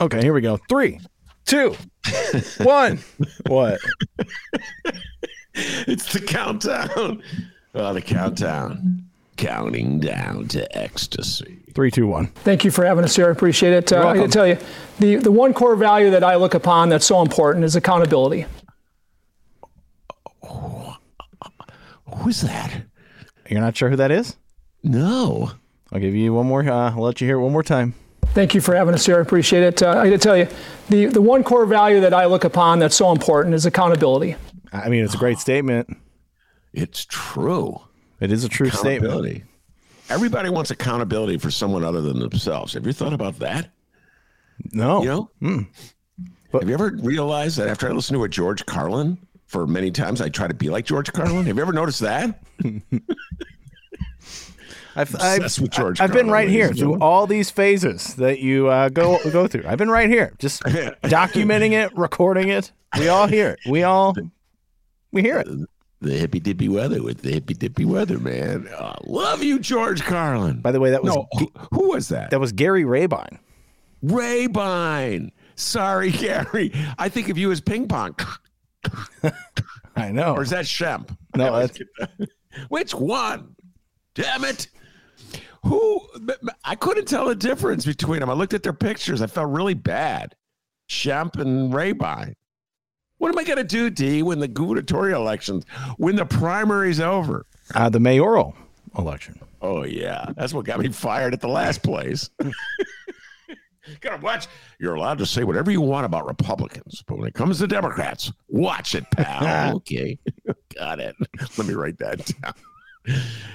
Okay, here we go. Three, two, one. what? It's the countdown. Oh, the countdown. Counting down to ecstasy. Three, two, one. Thank you for having us here. I appreciate it. Uh, I can tell you, the, the one core value that I look upon that's so important is accountability. Who's that? You're not sure who that is? No. I'll give you one more. Uh, I'll let you hear it one more time. Thank you for having us here. I appreciate it. Uh, I to tell you, the, the one core value that I look upon that's so important is accountability. I mean, it's a great statement. It's true. It is a true statement. Accountability. Everybody wants accountability for someone other than themselves. Have you thought about that? No. You know? Have you ever realized that after I listen to a George Carlin for many times, I try to be like George Carlin? Have you ever noticed that? I've, I've, I've been right here through all these phases that you uh, go go through. I've been right here, just documenting it, recording it. We all hear it. We all we hear it. The hippy dippy weather with the hippy dippy weather, man. Oh, love you, George Carlin. By the way, that was no, who, was that? that was Gary Rabine. Raybine. Sorry, Gary. I think of you as ping pong. I know. Or is that Shemp? No, that's- Which one? Damn it. Who? I couldn't tell the difference between them. I looked at their pictures. I felt really bad. Shemp and Raybine. What am I going to do, D, when the gubernatorial elections, when the primary's over? Uh, the mayoral election. Oh, yeah. That's what got me fired at the last place. Gotta watch. You're allowed to say whatever you want about Republicans, but when it comes to Democrats, watch it, pal. okay. Got it. Let me write that down.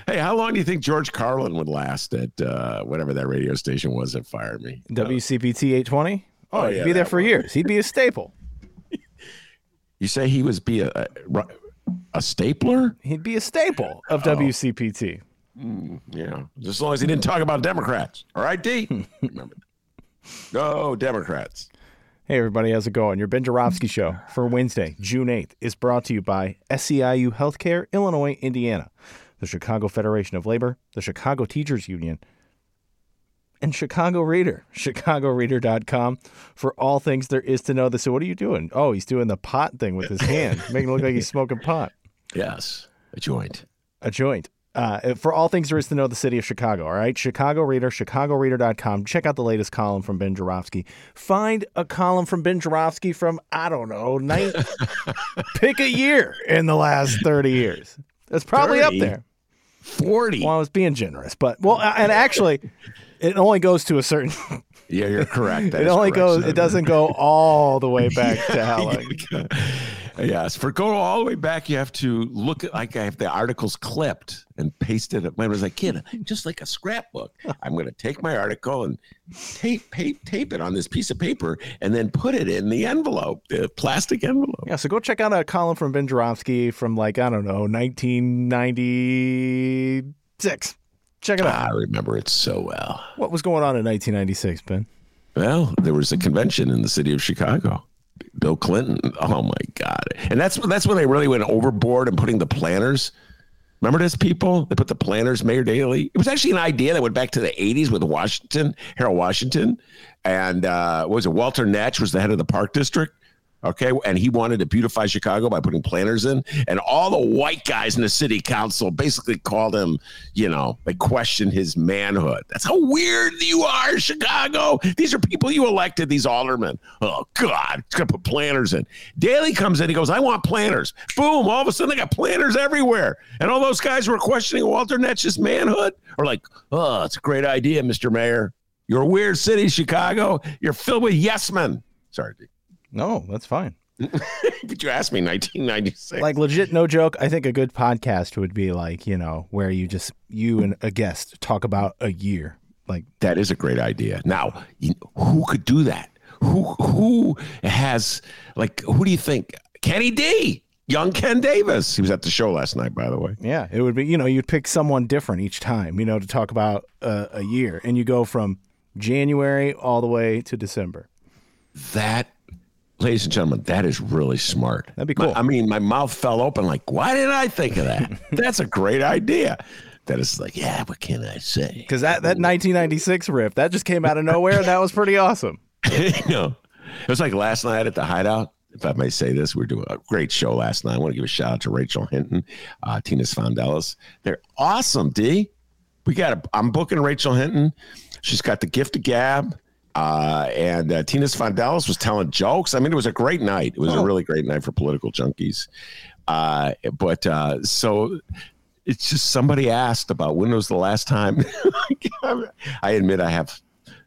Hey, how long do you think George Carlin would last at uh, whatever that radio station was that fired me? WCPT 820. Oh, Oh, he'd yeah, be there for years. He'd be a staple. You say he was be a, a, a stapler? He'd be a staple of Oh. WCPT. Yeah, just as long as he didn't talk about Democrats. All right, D. Remember, go Democrats. Hey, everybody, how's it going? Your Ben Joravsky Show for Wednesday, June 8th, is brought to you by SEIU Healthcare, Illinois, Indiana, the Chicago Federation of Labor, the Chicago Teachers Union, and Chicago Reader, chicagoreader.com for all things there is to know. The So, what are you doing? Oh, he's doing the pot thing with his hand, making it look like he's smoking pot. Yes, a joint. a joint. Uh, for all things there is to know the city of Chicago, all right? Chicago Reader, chicagoreader.com. Check out the latest column from Ben Joravsky. Find a column from Ben Joravsky from, I don't know, nine, pick a year in the last 30 years. That's probably 30? up there. 40. Well, I was being generous, but, well, and actually, it only goes to a certain, Yeah, you're correct. It only correct, goes, it doesn't go all the way back to how yes, for go all the way back, you have to look at like I have the articles clipped and pasted it. When I was a kid, just like a scrapbook. I'm going to take my article and tape, tape, tape it on this piece of paper, and then put it in the envelope, the plastic envelope. Yeah, so go check out a column from Ben Joravsky from like, I don't know, 1996. Check it out. I remember it so well. What was going on in 1996, Ben? Well, there was a convention in the city of Chicago. Bill Clinton. Oh my God! And that's that's when they really went overboard and putting the planners. Remember this, people? They put the planners, Mayor Daley. It was actually an idea that went back to the '80s with Washington, Harold Washington, and uh, what was it? Walter Netsch was the head of the Park District. Okay, and he wanted to beautify Chicago by putting planners in, and all the white guys in the city council basically called him, you know, they questioned his manhood. That's how weird you are, Chicago. These are people you elected, these aldermen. Oh God, it's gonna put planners in. Daley comes in, he goes, I want planners. Boom! All of a sudden, they got planners everywhere, and all those guys were questioning Walter Netsch's manhood are like, oh, it's a great idea, Mister Mayor. You're a weird city, Chicago. You're filled with yes men. Sorry, D. No, that's fine. but you asked me 1996. Like legit, no joke. I think a good podcast would be like, you know, where you just you and a guest talk about a year. Like that is a great idea. Now, you, who could do that? who who has like who do you think? Kenny D, young Ken Davis. He was at the show last night, by the way. Yeah, it would be. You know, you'd pick someone different each time. You know, to talk about uh, a year, and you go from January all the way to December. That, ladies and gentlemen, that is really smart. That'd be cool. My- I mean, my mouth fell open. Like, why didn't I think of that? That's a great idea. That is like, yeah, what can I say? Because that, that 1996 riff, that just came out of nowhere, and that was pretty awesome. you know, it was like last night at the Hideout. If I may say this, we are doing a great show last night. I want to give a shout out to Rachel Hinton, uh, Tina Sfondeles. They're awesome, D. We got. A, I'm booking Rachel Hinton. She's got the gift of gab. Uh, and uh, Tina Sfondeles was telling jokes. I mean, it was a great night. It was a really great night for political junkies. Uh, but uh, so it's just somebody asked about when was the last time. I admit I have.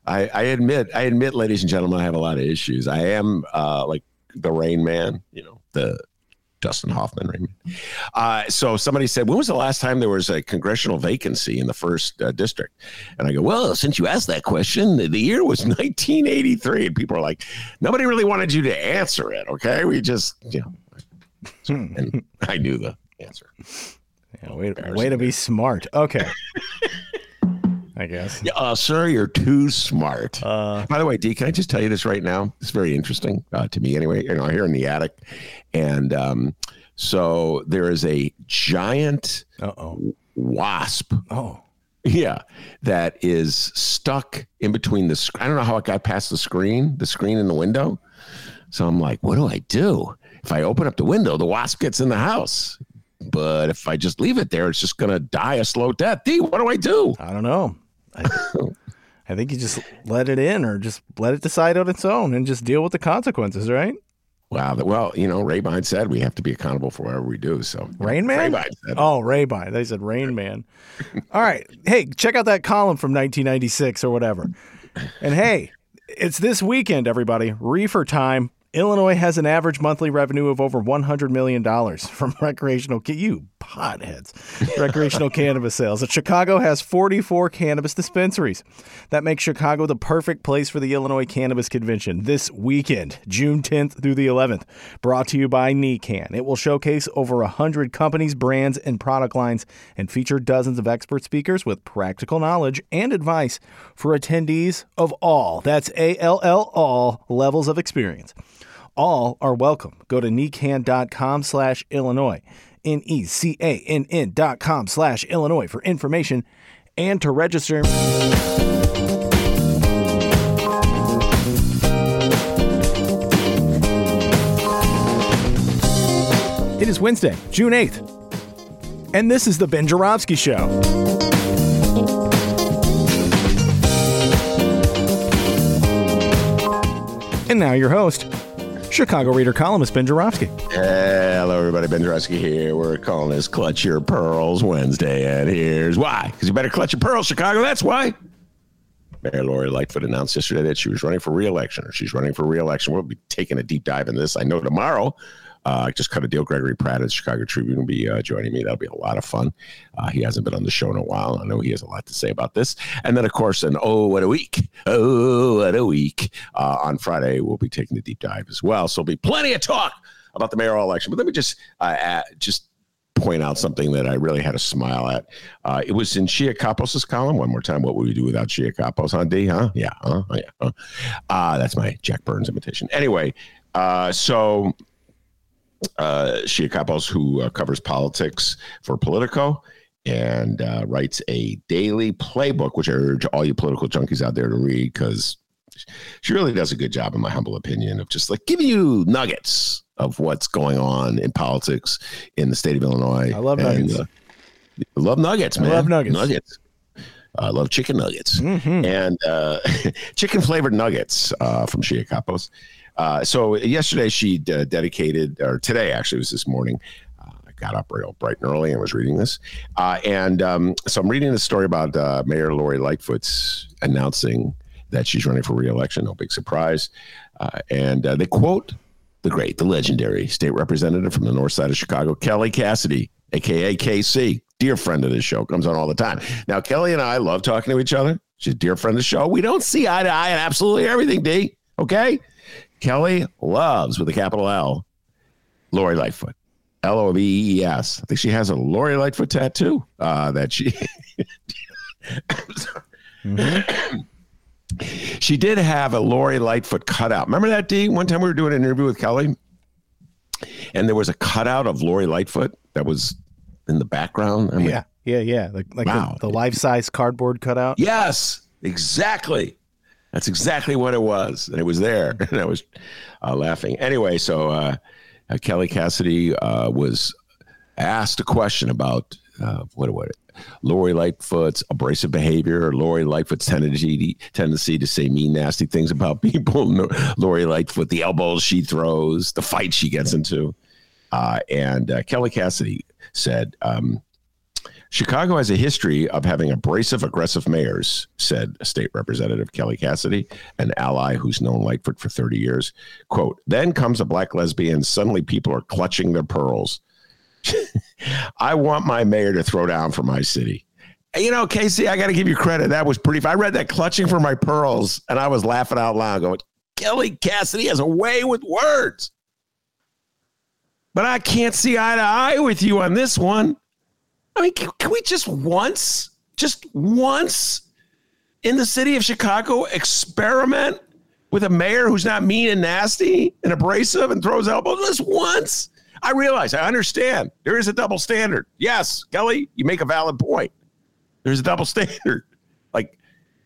I, I admit, I admit, ladies and gentlemen, I have a lot of issues. I am uh, like the Rain Man, you know, the Dustin Hoffman Raymond. Uh, so somebody said, when was the last time there was a congressional vacancy in the first uh, district? And I go, well, since you asked that question, the, the year was 1983. And people are like, nobody really wanted you to answer it. Okay, we just, you know, and I knew the answer. Yeah, way, way to be smart. Okay. I guess. Yeah, uh, sir, you're too smart. Uh, By the way, D, can I just tell you this right now? It's very interesting uh, to me, anyway. You know, here in the attic, and um, so there is a giant Uh-oh. wasp. Oh. Yeah, that is stuck in between the. sc- I don't know how it got past the screen, the screen in the window. So I'm like, what do I do? If I open up the window, the wasp gets in the house. But if I just leave it there, it's just going to die a slow death. D, what do I do? I don't know. I, I think you just let it in or just let it decide on its own and just deal with the consequences, right? Wow. Well, you know, Raybine said we have to be accountable for whatever we do. So Rain Man? Raybine said. Oh, Raybine. They said Rain Man. All right. Hey, check out that column from 1996 or whatever. And hey, it's this weekend, everybody. Reefer time. Illinois has an average monthly revenue of over $100 million from recreational, ca- you potheads, recreational cannabis sales. And Chicago has 44 cannabis dispensaries. That makes Chicago the perfect place for the Illinois Cannabis Convention this weekend, June 10th through the 11th. Brought to you by NECANN. It will showcase over 100 companies, brands, and product lines and feature dozens of expert speakers with practical knowledge and advice for attendees of all, that's A L L all levels of experience. All are welcome. Go to necann.com slash Illinois, N E C A N N dot com slash Illinois for information and to register. It is Wednesday, June 8th, and this is the Ben Joravsky Show. And now your host, Chicago Reader columnist Ben Joravsky. Hello, everybody. Ben Joravsky here. We're calling this Clutch Your Pearls Wednesday, and here's why. Because you better clutch your pearls, Chicago. That's why. Mayor Lori Lightfoot announced yesterday that she was running for reelection, or she's running for reelection. We'll be taking a deep dive in this. I know tomorrow. Uh, just cut a deal. Gregory Pratt at the Chicago Tribune will be uh, joining me. That'll be a lot of fun. Uh, he hasn't been on the show in a while. I know he has a lot to say about this. And then, of course, an oh, what a week. Oh, what a week. Uh, on Friday, we'll be taking the deep dive as well. So there'll be plenty of talk about the mayoral election. But let me just uh, add, just point out something that I really had a smile at. Uh, it was in Shia Kapos' column. One more time, what would we do without Shia Kapos, huh, D? Huh? Yeah. Huh? Yeah. Huh? Uh, that's my Jack Burns imitation. Anyway, uh, so uh, Shia Kapos, who uh, covers politics for Politico and uh, writes a daily playbook, which I urge all you political junkies out there to read because she really does a good job, in my humble opinion, of just like giving you nuggets of what's going on in politics in the state of Illinois. I love nuggets. uh, I love nuggets, I man. love nuggets. Nuggets. I love chicken nuggets Mhm. and uh, chicken flavored nuggets uh, from Shia Kapos. Uh, so yesterday she uh, dedicated, or today actually was this morning. Uh, I got up real bright and early and was reading this, uh, and um, so I'm reading the story about uh, Mayor Lori Lightfoot's announcing that she's running for reelection. No big surprise, uh, and they quote the great, the legendary state representative from the north side of Chicago, Kelly Cassidy, aka KC, dear friend of the show, comes on all the time. Now, Kelly and I love talking to each other. She's a dear friend of the show. We don't see eye to eye on absolutely everything, D. Okay. Kelly loves with a capital L, Lori Lightfoot. L O V E S. I think she has a Lori Lightfoot tattoo uh, that she. mm-hmm. she did have a Lori Lightfoot cutout. Remember that, D? One time we were doing an interview with Kelly, and there was a cutout of Lori Lightfoot that was in the background. I mean, yeah, yeah, yeah. Like, like wow. the, the life size cardboard cutout. Yes, exactly. That's exactly what it was, and it was there, and I was uh, laughing. Anyway, so uh, uh, Kelly Cassidy uh, was asked a question about uh, what what Lori Lightfoot's abrasive behavior, or Lori Lightfoot's tendency tendency to say mean, nasty things about people. Lori Lightfoot, the elbows she throws, the fight she gets into, uh, and Kelly Cassidy said. Um, Chicago has a history of having abrasive, aggressive mayors, said State Representative Kelly Cassidy, an ally who's known Lightfoot for 30 years. Quote, then comes a black lesbian. Suddenly people are clutching their pearls. I want my mayor to throw down for my city. You know, KC, I got to give you credit. That was pretty. I read that clutching for my pearls and I was laughing out loud, going, Kelly Cassidy has a way with words. But I can't see eye to eye with you on this one. I mean, can, we just once, just once in the city of Chicago experiment with a mayor who's not mean and nasty and abrasive and throws elbows just once? I realize, I understand. There is a double standard. Yes, Kelly, you make a valid point. There's a double standard. Like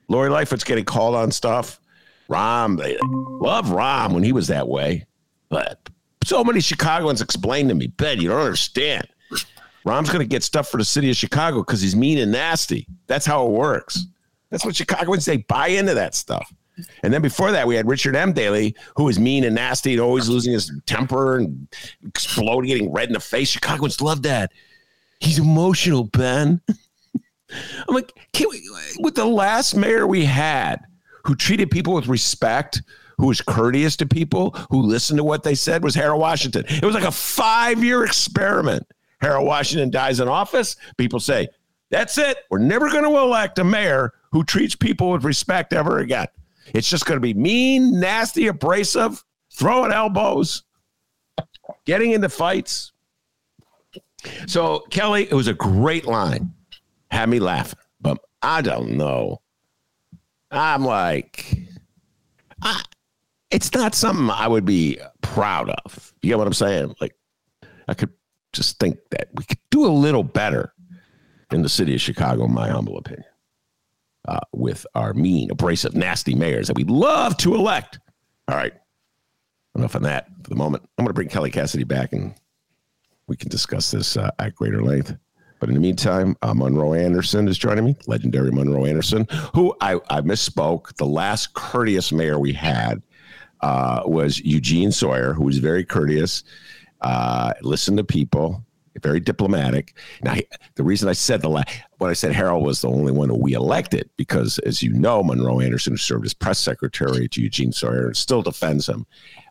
Lori Lightfoot's getting called on stuff. Rahm, they love Rahm when he was that way. But so many Chicagoans explained to me, Ben, you don't understand. Rahm's going to get stuff for the city of Chicago because he's mean and nasty. That's how it works. That's what Chicagoans they buy into that stuff. And then before that, we had Richard M. Daley, who was mean and nasty and always losing his temper and exploding, getting red in the face. Chicagoans love that. He's emotional, Ben. I'm like, we, with the last mayor we had, who treated people with respect, who was courteous to people, who listened to what they said, was Harold Washington. It was like a five year experiment. Harold Washington dies in office, people say, that's it. We're never going to elect a mayor who treats people with respect ever again. It's just going to be mean, nasty, abrasive, throwing elbows, getting into fights. So, Kelly, it was a great line. Had me laughing, but I don't know. I'm like, I, it's not something I would be proud of. You get what I'm saying? Like, I could just think that we could do a little better in the city of Chicago, in my humble opinion, uh, with our mean, abrasive, nasty mayors that we love to elect. All right. Enough on that for the moment. I'm going to bring Kelly Cassidy back and we can discuss this uh, at greater length. But in the meantime, uh, Monroe Anderson is joining me, legendary Monroe Anderson, who I, I misspoke. The last courteous mayor we had uh, was Eugene Sawyer, who was very courteous uh, listen to people, very diplomatic. Now, the reason I said the last, when I said Harold was the only one we elected, because as you know, Monroe Anderson, who served as press secretary to Eugene Sawyer, and still defends him.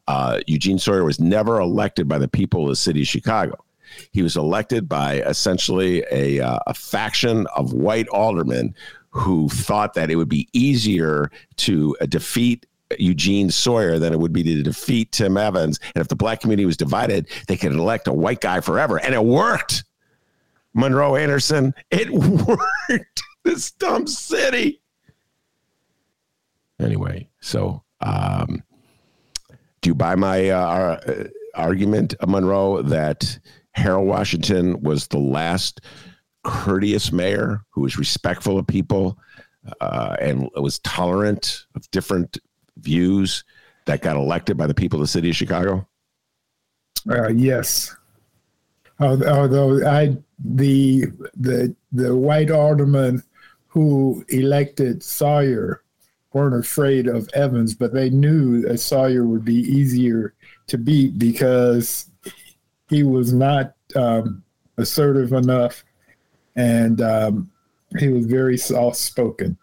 Uh, Eugene Sawyer was never elected by the people of the city of Chicago. He was elected by essentially a, uh, a faction of white aldermen who thought that it would be easier to uh, defeat Eugene Sawyer than it would be to defeat Tim Evans. And if the black community was divided, they could elect a white guy forever. And it worked. Monroe Anderson, it worked. this dumb city. Anyway, so um, do you buy my uh, uh, argument, Monroe, that Harold Washington was the last courteous mayor who was respectful of people uh, and was tolerant of different views that got elected by the people of the city of Chicago? Uh, yes. Although I the the the white aldermen who elected Sawyer weren't afraid of Evans, but they knew that Sawyer would be easier to beat because he was not um, assertive enough, and um, he was very soft spoken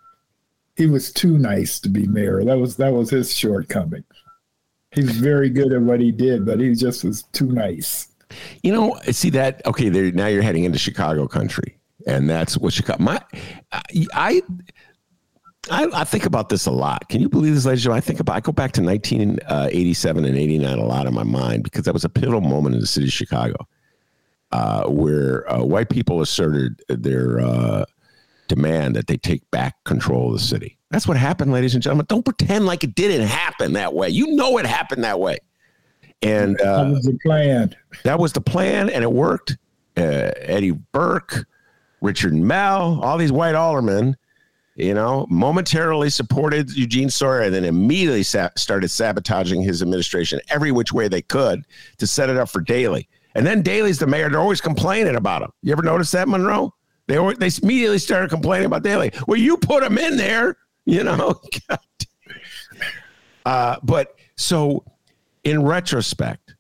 he was too nice to be mayor. That was that was his shortcoming. He was very good at what he did, but he just was too nice. You know, see that? Okay, there now you're heading into Chicago country, and that's what Chicago. My, I, I, I, think about this a lot. Can you believe this, ladies and gentlemen? I think about I go back to 1987 uh, and 89 a lot in my mind because that was a pivotal moment in the city of Chicago uh, where uh, white people asserted their uh, demand that they take back control of the city. That's what happened, ladies and gentlemen. Don't pretend like it didn't happen that way. You know it happened that way. And uh, that was the plan. That was the plan, and it worked. Uh, Eddie Burke, Richard Mell, all these white aldermen you know, momentarily supported Eugene Sawyer and then immediately sa- started sabotaging his administration every which way they could to set it up for Daley. And then Daley's the mayor. They're always complaining about him. You ever notice that, Monroe? They always, they immediately started complaining about Daley. Well, you put him in there, you know. uh, but so, in retrospect,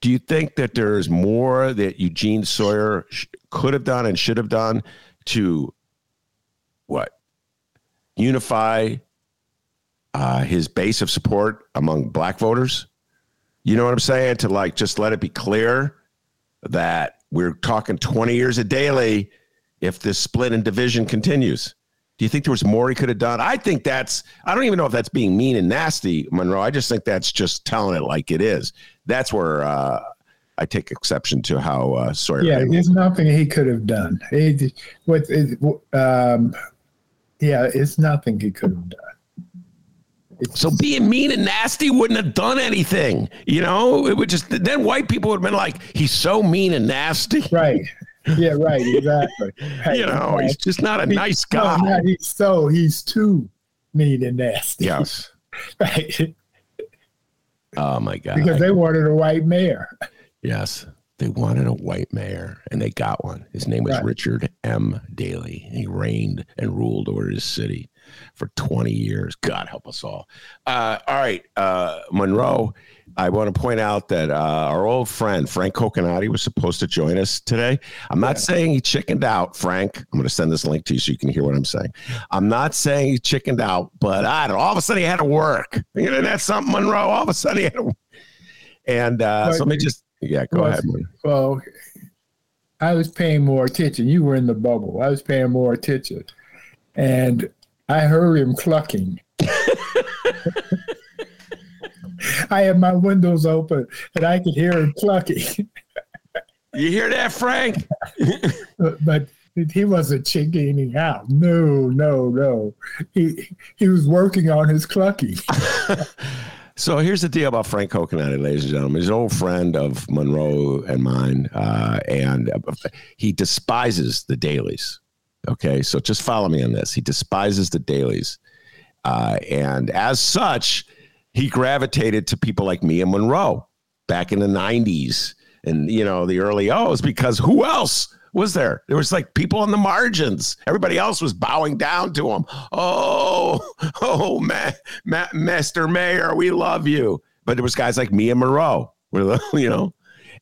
do you think that there's more that Eugene Sawyer sh- could have done and should have done to what unify uh, his base of support among black voters. You know what I'm saying? To like just let it be clear that we're talking 20 years a Daley if this split and division continues. Do you think there was more he could have done? I think that's, I don't even know if that's being mean and nasty, Monroe. I just think that's just telling it like it is. That's where uh, I take exception to how uh, Sawyer. Yeah, there's nothing he could have done. He, what, um, yeah, it's nothing he could have done. So being mean and nasty wouldn't have done anything, you know. It would just then white people would have been like, "He's so mean and nasty." Right. Yeah. Right. Exactly. Right. you know, he's just not a nice guy. No, he's so he's too mean and nasty. Yes. right. Oh my god. Because they wanted a white mayor. Yes. They wanted a white mayor, and they got one. His name was right. Richard M. Daley. He reigned and ruled over his city for 20 years. God help us all. Uh, all right, uh, Monroe. I want to point out that uh, our old friend Frank Coconate was supposed to join us today. I'm not yeah. saying he chickened out, Frank. I'm going to send this link to you so you can hear what I'm saying. I'm not saying he chickened out, but I don't. All of a sudden he had to work. You know, that's something, Monroe. All of a sudden he had to. Work. And uh, so let me just yeah, go ahead. Well, I was paying more attention. You were in the bubble. I was paying more attention. And I heard him clucking. I had my windows open and I could hear him clucking. you hear that, Frank? but, but he wasn't chickening out. No, no, no. He he was working on his clucking. So here's the deal about Frank Coconut, ladies and gentlemen. He's an old friend of Monroe and mine, uh, and he despises the Daleys. Okay, so just follow me on this. He despises the Daleys. uh, and as such, he gravitated to people like me and Monroe back in the '90s and you know the early O's because who else? was there? There was like people on the margins. Everybody else was bowing down to him. Oh, oh, ma- ma- Mayor, we love you. But there was guys like me and Monroe, you know.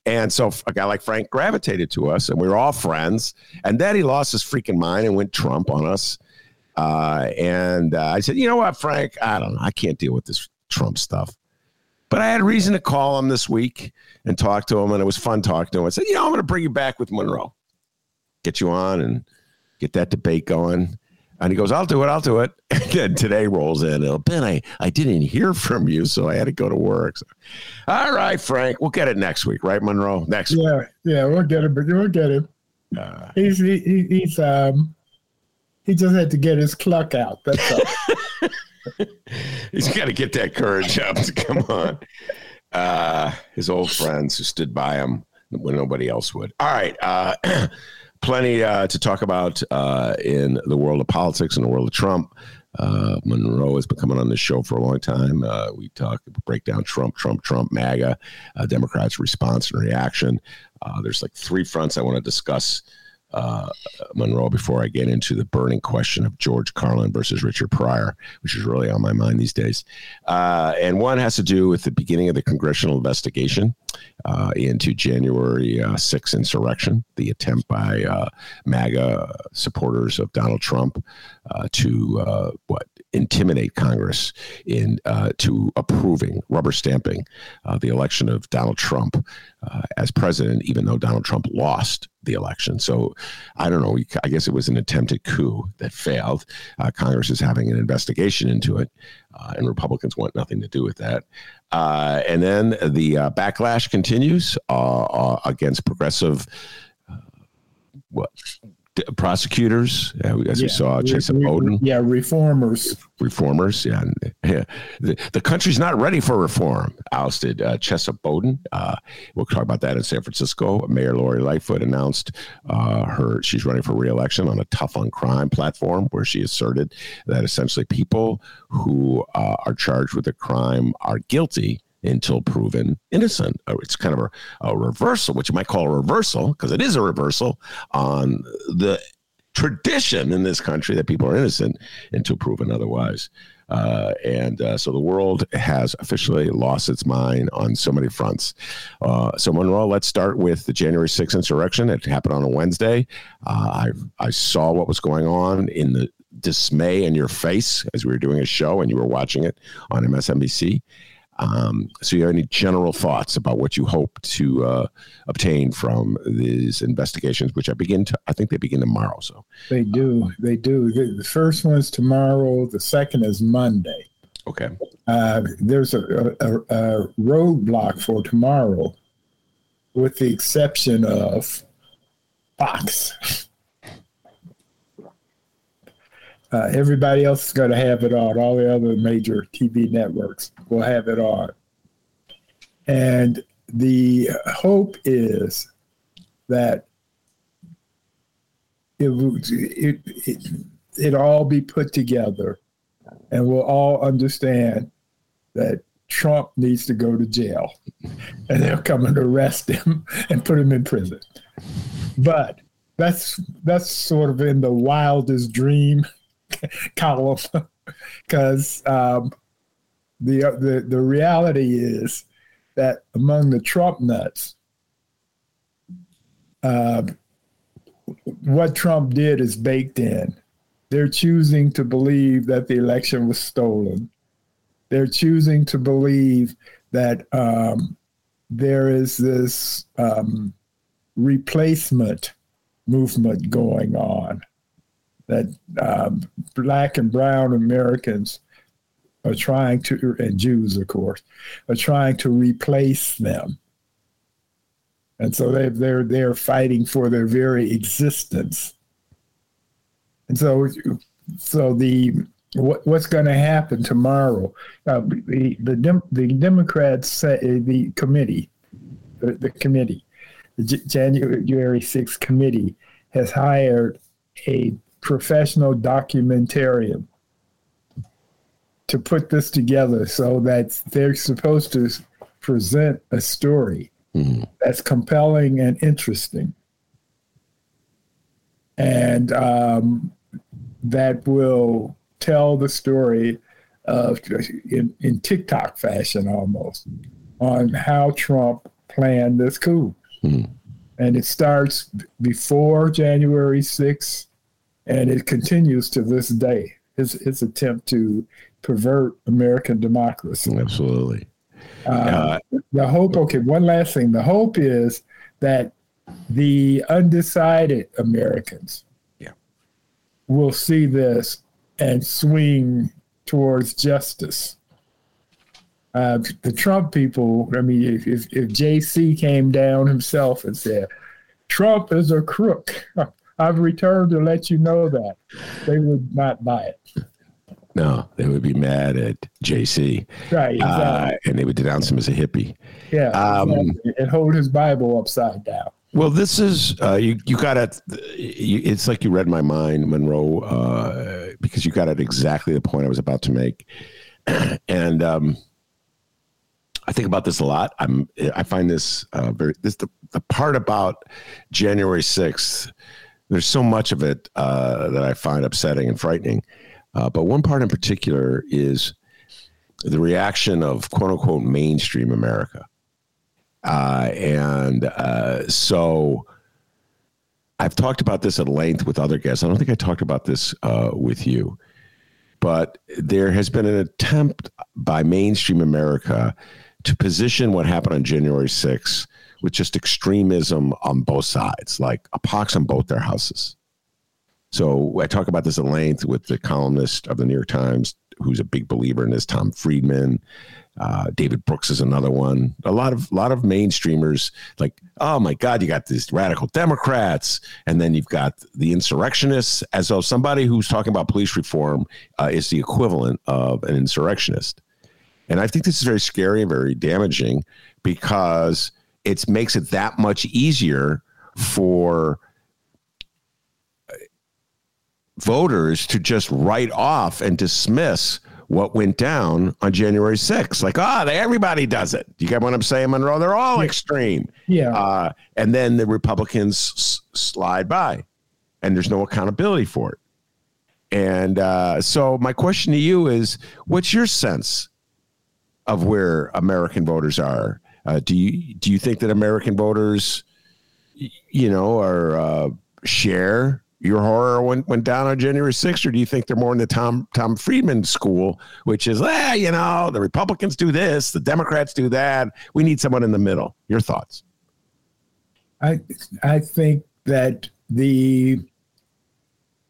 And so a guy like Frank gravitated to us, and we were all friends. And then he lost his freaking mind and went Trump on us. Uh, and uh, I said, you know what, Frank? I don't know. I can't deal with this Trump stuff. But I had reason to call him this week and talk to him, and it was fun talking to him. I said, you know, I'm going to bring you back with Monroe get you on and get that debate going. And he goes, I'll do it. I'll do it. And then today rolls in. Oh, ben, I, I didn't hear from you, so I had to go to work. So, all right, Frank, we'll get it next week, right, Monroe? Next yeah, week. Yeah, we'll get him. We'll get it. Uh, he's he, he's um he just had to get his cluck out. That's all. he's got to get that courage up. Come on. Uh, his old friends who stood by him when nobody else would. All right. Uh, plenty uh, to talk about uh, in the world of politics and the world of Trump. Uh, Monroe has been coming on this show for a long time. Uh, we talk, break down Trump, Trump, Trump, MAGA, uh, Democrats' response and reaction. Uh, there's like three fronts I want to discuss Monroe before I get into the burning question of George Carlin versus Richard Pryor, which is really on my mind these days. And one has to do with the beginning of the congressional investigation uh, into January uh, 6th insurrection, the attempt by uh, MAGA supporters of Donald Trump uh, to what intimidate Congress in to approving, rubber stamping the election of Donald Trump as president, even though Donald Trump lost the election. So I don't know. I guess it was an attempted coup that failed. Uh, Congress is having an investigation into it, uh, and Republicans want nothing to do with that. Uh, and then the uh, backlash continues uh, against progressive. what prosecutors, as yeah. we saw, Chesa Boudin. Yeah, reformers. Reformers, yeah. yeah. The, the country's not ready for reform. Ousted uh, Chesa Boudin. Uh, we'll talk about that in San Francisco. Mayor Lori Lightfoot announced uh, her she's running for reelection on a tough on crime platform where she asserted that essentially people who uh, are charged with a crime are guilty until proven innocent. Uh, it's kind of a, a reversal, which you might call a reversal, because it is a reversal on the tradition in this country that people are innocent until proven otherwise. Uh, and uh, so the world has officially lost its mind on so many fronts. Uh, so, Monroe, let's start with the January 6th insurrection. It happened on a Wednesday. Uh, I, I saw what was going on in the dismay in your face as we were doing a show and you were watching it on MSNBC. Um, so, you have any general thoughts about what you hope to uh, obtain from these investigations, which I begin to, I think they begin tomorrow. So they do, they do. The first one is tomorrow. The second is Monday. Okay. Uh, there's a, a, a roadblock for tomorrow, with the exception of Fox. Uh, everybody else is going to have it on. All the other major TV networks will have it on. And the hope is that it, it, it, it all be put together and we'll all understand that Trump needs to go to jail and they'll come and arrest him and put him in prison. But that's that's sort of in the wildest dream column because um, the, the the reality is that among the Trump nuts, uh, what Trump did is baked in. They're choosing to believe that the election was stolen. They're choosing to believe that um, there is this um, replacement movement going on that um, black and brown Americans are trying to, and Jews, of course, are trying to replace them. And so they, they're, they're fighting for their very existence. And so, so the, what, what's going to happen tomorrow? Uh, the, the, Dem- the Democrats say, the committee, the, the committee, the January 6th committee has hired a professional documentarian to put this together so that they're supposed to present a story mm-hmm. that's compelling and interesting and um, that will tell the story of in, in TikTok fashion almost on how Trump planned this coup. Mm-hmm. And it starts before January 6th and it continues to this day. His his attempt to pervert American democracy. Absolutely. Uh, uh, the hope. Okay, one last thing. The hope is that the undecided Americans, yeah, will see this and swing towards justice. Uh, the Trump people, I mean, if, if, if JC came down himself and said, Trump is a crook, I've returned to let you know that they would not buy it. No, they would be mad at JC. Right. Uh, exactly. Uh, and they would denounce him as a hippie. Yeah. Um, exactly. And hold his Bible upside down. Well, this is uh, you. You got it. It's like you read my mind, Monroe, uh, because you got at exactly the point I was about to make. and um, I think about this a lot. I'm. I find this uh, very. This the the part about January sixth there's so much of it uh, that I find upsetting and frightening. Uh, but one part in particular is the reaction of quote unquote mainstream America. Uh, and uh, so I've talked about this at length with other guests. I don't think I talked about this uh, with you, but there has been an attempt by mainstream America to position what happened on January 6th with just extremism on both sides, like a pox on both their houses. So I talk about this at length with the columnist of the New York Times, who's a big believer in this, Tom Friedman. Uh, David Brooks is another one. A lot of lot of mainstreamers like, oh my God, you got these radical Democrats, and then you've got the insurrectionists. As though somebody who's talking about police reform uh, is the equivalent of an insurrectionist. And I think this is very scary and very damaging because it makes it that much easier for voters to just write off and dismiss what went down on January 6th. Like, ah, oh, everybody does it. You get what I'm saying, Monroe? They're all extreme. Yeah. Uh, and then the Republicans s- slide by, and there's no accountability for it. And uh, so, my question to you is what's your sense of where American voters are? Uh, do you do you think that American voters, you know, are uh, share your horror went, went down on January 6th, or do you think they're more in the Tom Tom Friedman school, which is, eh, you know, the Republicans do this, the Democrats do that. We need someone in the middle. Your thoughts? I I think that the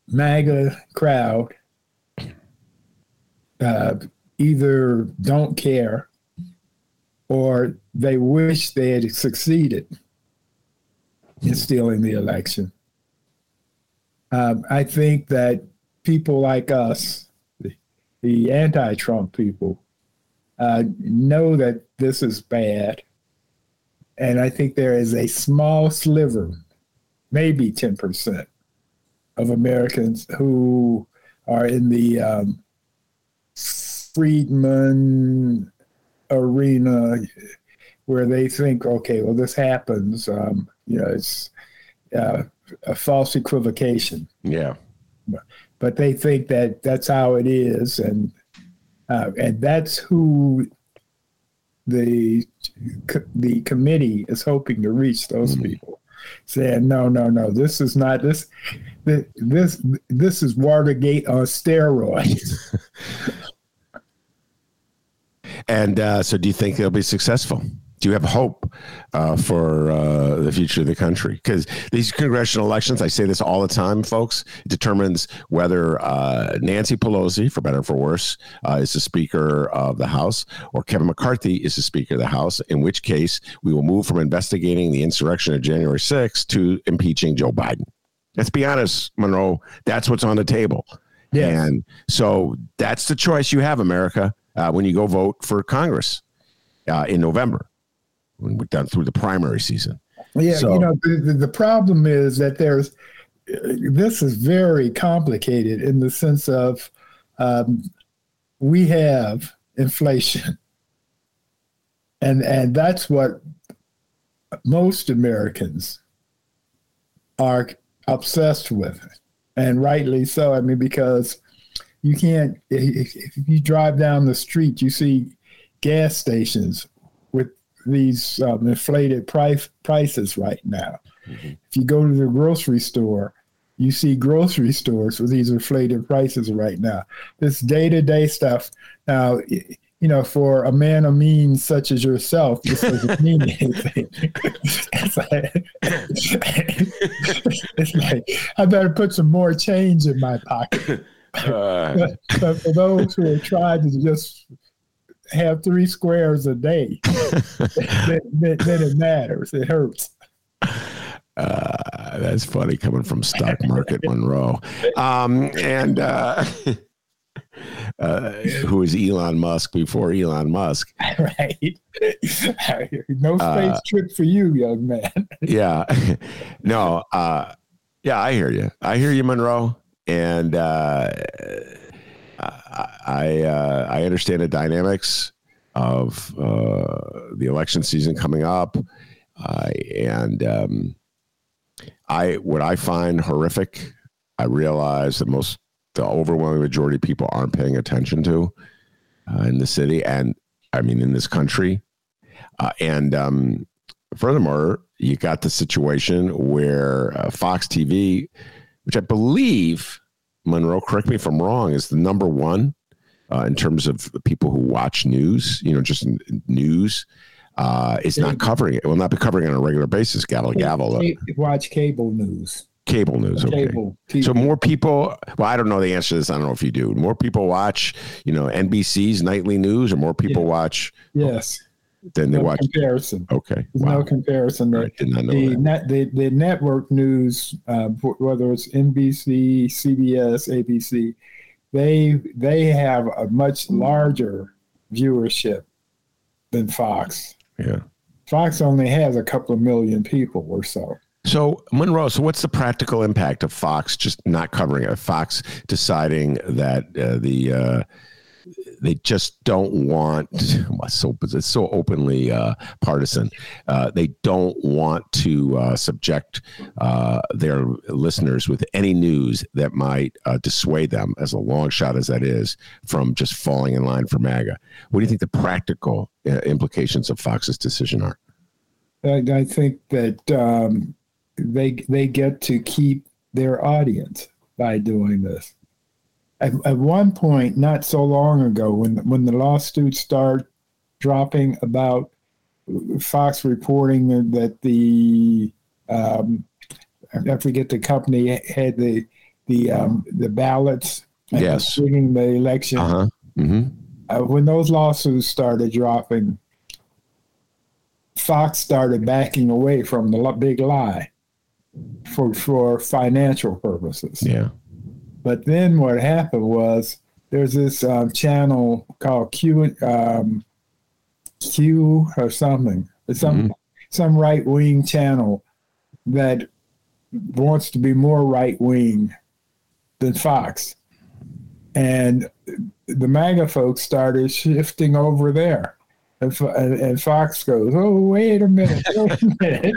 MAGA crowd uh, either don't care or they wish they had succeeded in stealing the election. Um, I think that people like us, the, the anti Trump people, uh, know that this is bad. And I think there is a small sliver, maybe 10% of Americans who are in the um, Friedman arena where they think, okay, well, this happens. Um, you know, it's uh, a false equivocation. Yeah. But they think that that's how it is, and uh, and that's who the the committee is hoping to reach those mm. people, saying no, no, no, this is not this this this is Watergate on steroids. and uh, so, do you think they'll be successful? do you have hope uh, for uh, the future of the country? Because these congressional elections, I say this all the time, folks, determines whether uh, Nancy Pelosi, for better or for worse, uh, is the Speaker of the House, or Kevin McCarthy is the Speaker of the House. In which case, we will move from investigating the insurrection of January 6th to impeaching Joe Biden. Let's be honest, Monroe. That's what's on the table. Yes. And so that's the choice you have, America, uh, when you go vote for Congress uh, in November when we're done through the primary season. Yeah, so, you know, the, the problem is that there's this is very complicated in the sense of um, we have inflation, and and that's what most Americans are obsessed with, and rightly so. I mean, because you can't if, if you drive down the street, you see gas stations with these um, inflated price prices right now. Mm-hmm. If you go to the grocery store, you see grocery stores with these inflated prices right now. This day to day stuff. Now, you know, for a man of means such as yourself, this doesn't mean anything. it's, like, it's like, I better put some more change in my pocket. Uh. But, but for those who are trying to just have three squares a day, then, then, then, it matters. It hurts. Uh, that's funny coming from stock market Monroe, um, and uh, uh, who is Elon Musk before Elon Musk? Right. no uh, space trip for you, young man. yeah. No. Uh, yeah, I hear you. I hear you, Monroe, and uh, I uh, I understand the dynamics of uh, the election season coming up, and um, I what I find horrific. I realize that most the overwhelming majority of people aren't paying attention to uh, in the city, and I mean in this country, uh, and um, furthermore, you got the situation where Fox TV, which I believe Monroe, correct me if I'm wrong, is the number one uh, in terms of people who watch news, you know, just news. uh, is not covering it. Will not be covering it on a regular basis. Gavel to gavel. Watch cable news. Cable news. Okay. Cable. So more people. Well, I don't know the answer to this. I don't know if you do. More people watch, you know, NBC's nightly news, or more people Yeah. watch yes. Than they No watch. comparison. Okay. There's Wow. no comparison. I did not know the, that. net, the the network news, uh, whether it's NBC, CBS, ABC, they they have a much larger viewership than Fox. Yeah. Fox only has a couple of million people or so. So Monroe, so what's the practical impact of Fox just not covering it? Fox deciding that uh, the uh, they just don't want so it's so openly uh, partisan. Uh, they don't want to uh, subject uh, their listeners with any news that might uh, dissuade them, as a long shot as that is, from just falling in line for MAGA. What do you think the practical uh, implications of Fox's decision are? I, think that um, they they get to keep their audience by doing this. At, at one point, not so long ago, when when the lawsuits start dropping about Fox reporting that the um, I forget the company had the the um, the ballots Yes. rigging the election. Uh huh. hmm Uh, when those lawsuits started dropping, Fox started backing away from the big lie for for financial purposes. Yeah. But then what happened was there's this um, channel called Q um, Q or something, some some right wing channel that wants to be more right wing than Fox, and the MAGA folks started shifting over there. And Fox goes, "Oh, wait a minute, wait a minute."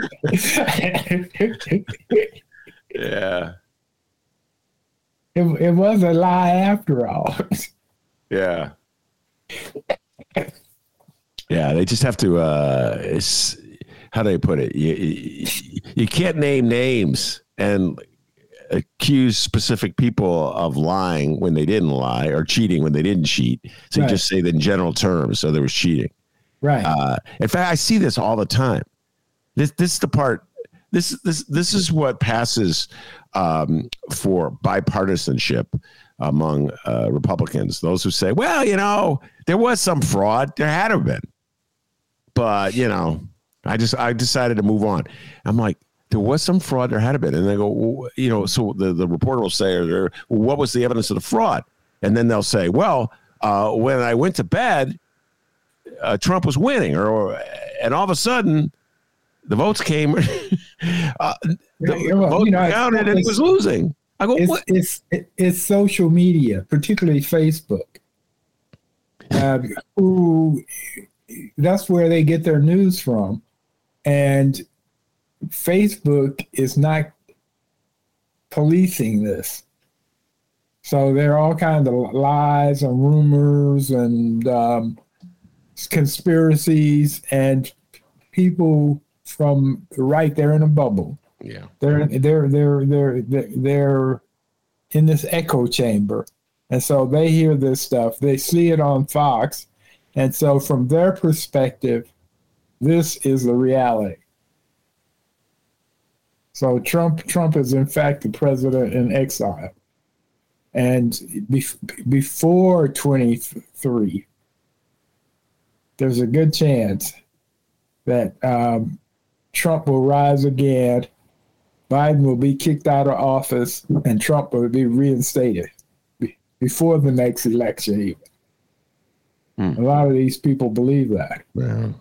Yeah. It, it was a lie after all. Yeah. Yeah, they just have to. uh it's, How do I put it? You, you, you can't name names and accuse specific people of lying when they didn't lie or cheating when they didn't cheat. So Right. you just say that in general terms. So there was cheating. right. Uh, in fact, I see this all the time. This this is the part. This this this is what passes um, for bipartisanship among uh, Republicans. Those who say, "Well, you know, there was some fraud. There had to have been, but you know, I just I decided to move on." I'm like. There was some fraud. There had to been, and they go, well, you know. So the, the reporter will say, or well, "What was the evidence of the fraud?" And then they'll say, "Well, uh, when I went to bed, uh, Trump was winning, or, or and all of a sudden the votes came, uh, the Yeah, well, votes you know, counted, and it's- was losing. I go, it's what? it's it's social media, particularly Facebook. Uh, who that's where they get their news from, and Facebook is not policing this. So there are all kinds of lies and rumors and um, conspiracies, and people from right they're in a bubble. Yeah, They're they're they're they're they're, they're in this echo chamber, and so they hear this stuff. They see it on Fox, and so from their perspective, this is the reality. So Trump Trump is in fact the president in exile, and bef- before twenty three, there's a good chance that um, Trump will rise again. Biden will be kicked out of office and Trump will be reinstated before the next election, even. Hmm. A lot of these people believe that. well,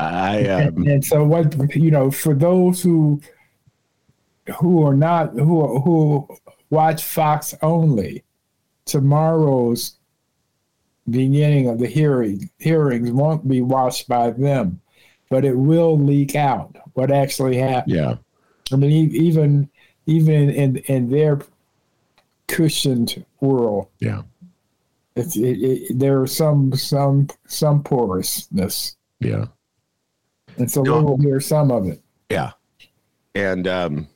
I um, And so, what you know, for those who who are not who who watch Fox only, tomorrow's beginning of the hearing hearings won't be watched by them, but it will leak out what actually happened. yeah, I mean, even even in in their cushioned world, yeah, it's, it, it, there are some some some porousness, yeah, and so No. we will hear some of it. yeah, and um,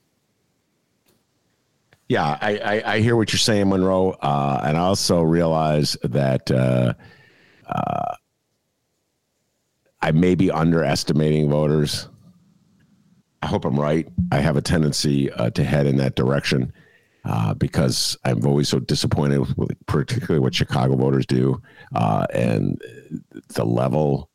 yeah, I, I I hear what you're saying, Monroe, uh, and I also realize that uh, uh, I may be underestimating voters. I hope I'm right. I have a tendency uh, to head in that direction uh, because I'm always so disappointed with particularly what Chicago voters do uh, and the level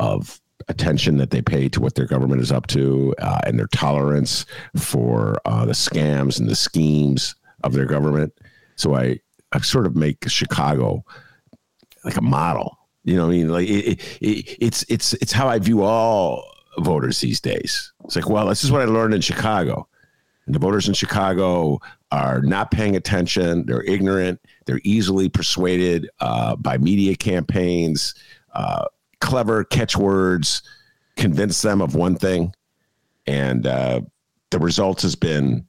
of attention that they pay to what their government is up to uh, and their tolerance for uh, the scams and the schemes of their government. So I, I sort of make Chicago like a model. You know, I mean, like it, it, it's it's it's how I view all voters these days. It's like, well, this is what I learned in Chicago. And the voters in Chicago are not paying attention. They're ignorant. They're easily persuaded uh, by media campaigns, uh, clever catchwords, convince them of one thing. And uh, the result has been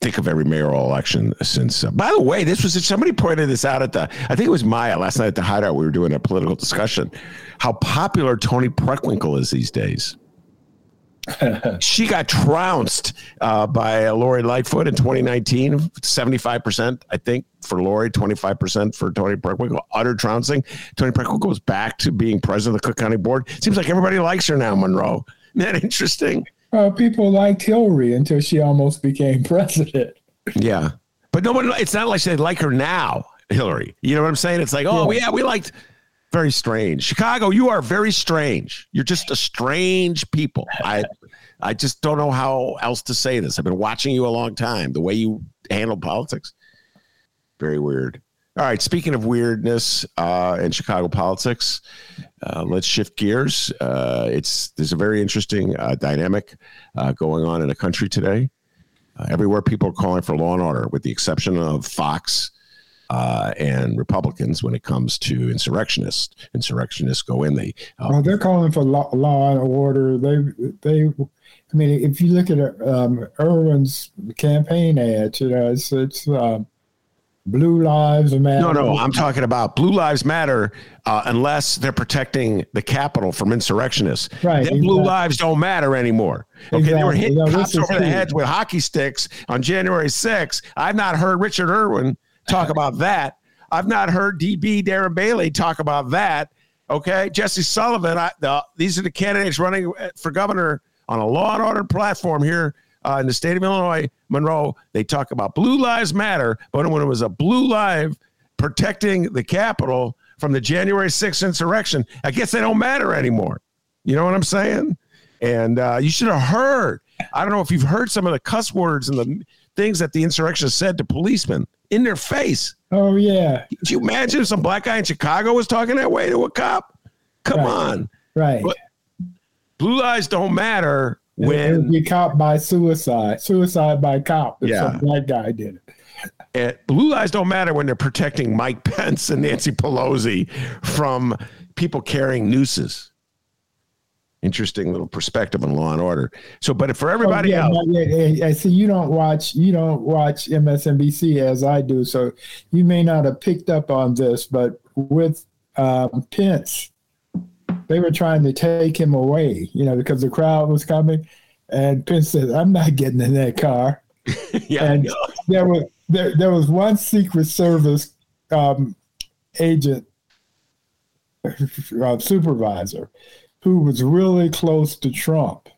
think of every mayoral election since. Uh, by the way, this was somebody pointed this out at the. I think it was Maya last night at the Hideout. We were doing a political discussion. How popular Toni Preckwinkle is these days. she got trounced uh, by Lori Lightfoot in 2019, 75%, I think, for Lori, 25% for Toni Preckwinkle. Utter trouncing. Toni Preckwinkle goes back to being president of the Cook County Board. Seems like everybody likes her now, Monroe. Isn't that interesting? Uh, people liked Hillary until she almost became president. Yeah. But no one, it's not like they like her now, Hillary. You know what I'm saying? It's like, oh, yeah, yeah we liked very strange. Chicago, you are very strange. You're just a strange people. I I just don't know how else to say this. I've been watching you a long time. The way you handle politics, very weird. All right. Speaking of weirdness uh, in Chicago politics, uh, let's shift gears. Uh, it's there's a very interesting uh, dynamic uh, going on in the country today. Uh, everywhere, people are calling for law and order, with the exception of Fox and Republicans. When it comes to insurrectionists, insurrectionists go in. They well, they're calling for law, law and order. They they I mean, if you look at um, Irvin's campaign ads, you know, it's, it's um, Blue Lives Matter. No, no, I'm talking about Blue Lives Matter uh, unless they're protecting the Capitol from insurrectionists. Right. Then exactly. Blue Lives don't matter anymore. Okay, exactly. they were hitting cops over the heads with hockey sticks on January 6th. I've not heard Richard Irvin talk about that. I've not heard DB Darren Bailey talk about that. Okay, Jesse Sullivan. I, the, these are the candidates running for governor on a law and order platform here uh, in the state of Illinois, Monroe, they talk about Blue Lives Matter, but when it was a blue live protecting the Capitol from the January 6th insurrection, I guess they don't matter anymore. You know what I'm saying? And uh, you should have heard. I don't know if you've heard some of the cuss words and the things that the insurrection said to policemen in their face. Oh yeah. Could you imagine if some black guy in Chicago was talking that way to a cop? Come right. on. Right. But blue lives don't matter when be caught by suicide, suicide by cop. If yeah, some black guy did it. And blue lives don't matter when they're protecting Mike Pence and Nancy Pelosi from people carrying nooses. Interesting little perspective on law and order. So, but for everybody oh, yeah, else, I see you don't watch you don't watch MSNBC as I do, so you may not have picked up on this, but with um, Pence they were trying to take him away, you know, because the crowd was coming. And Pence said, I'm not getting in that car. yeah, and there was there there was one Secret Service um, agent uh, supervisor who was really close to Trump.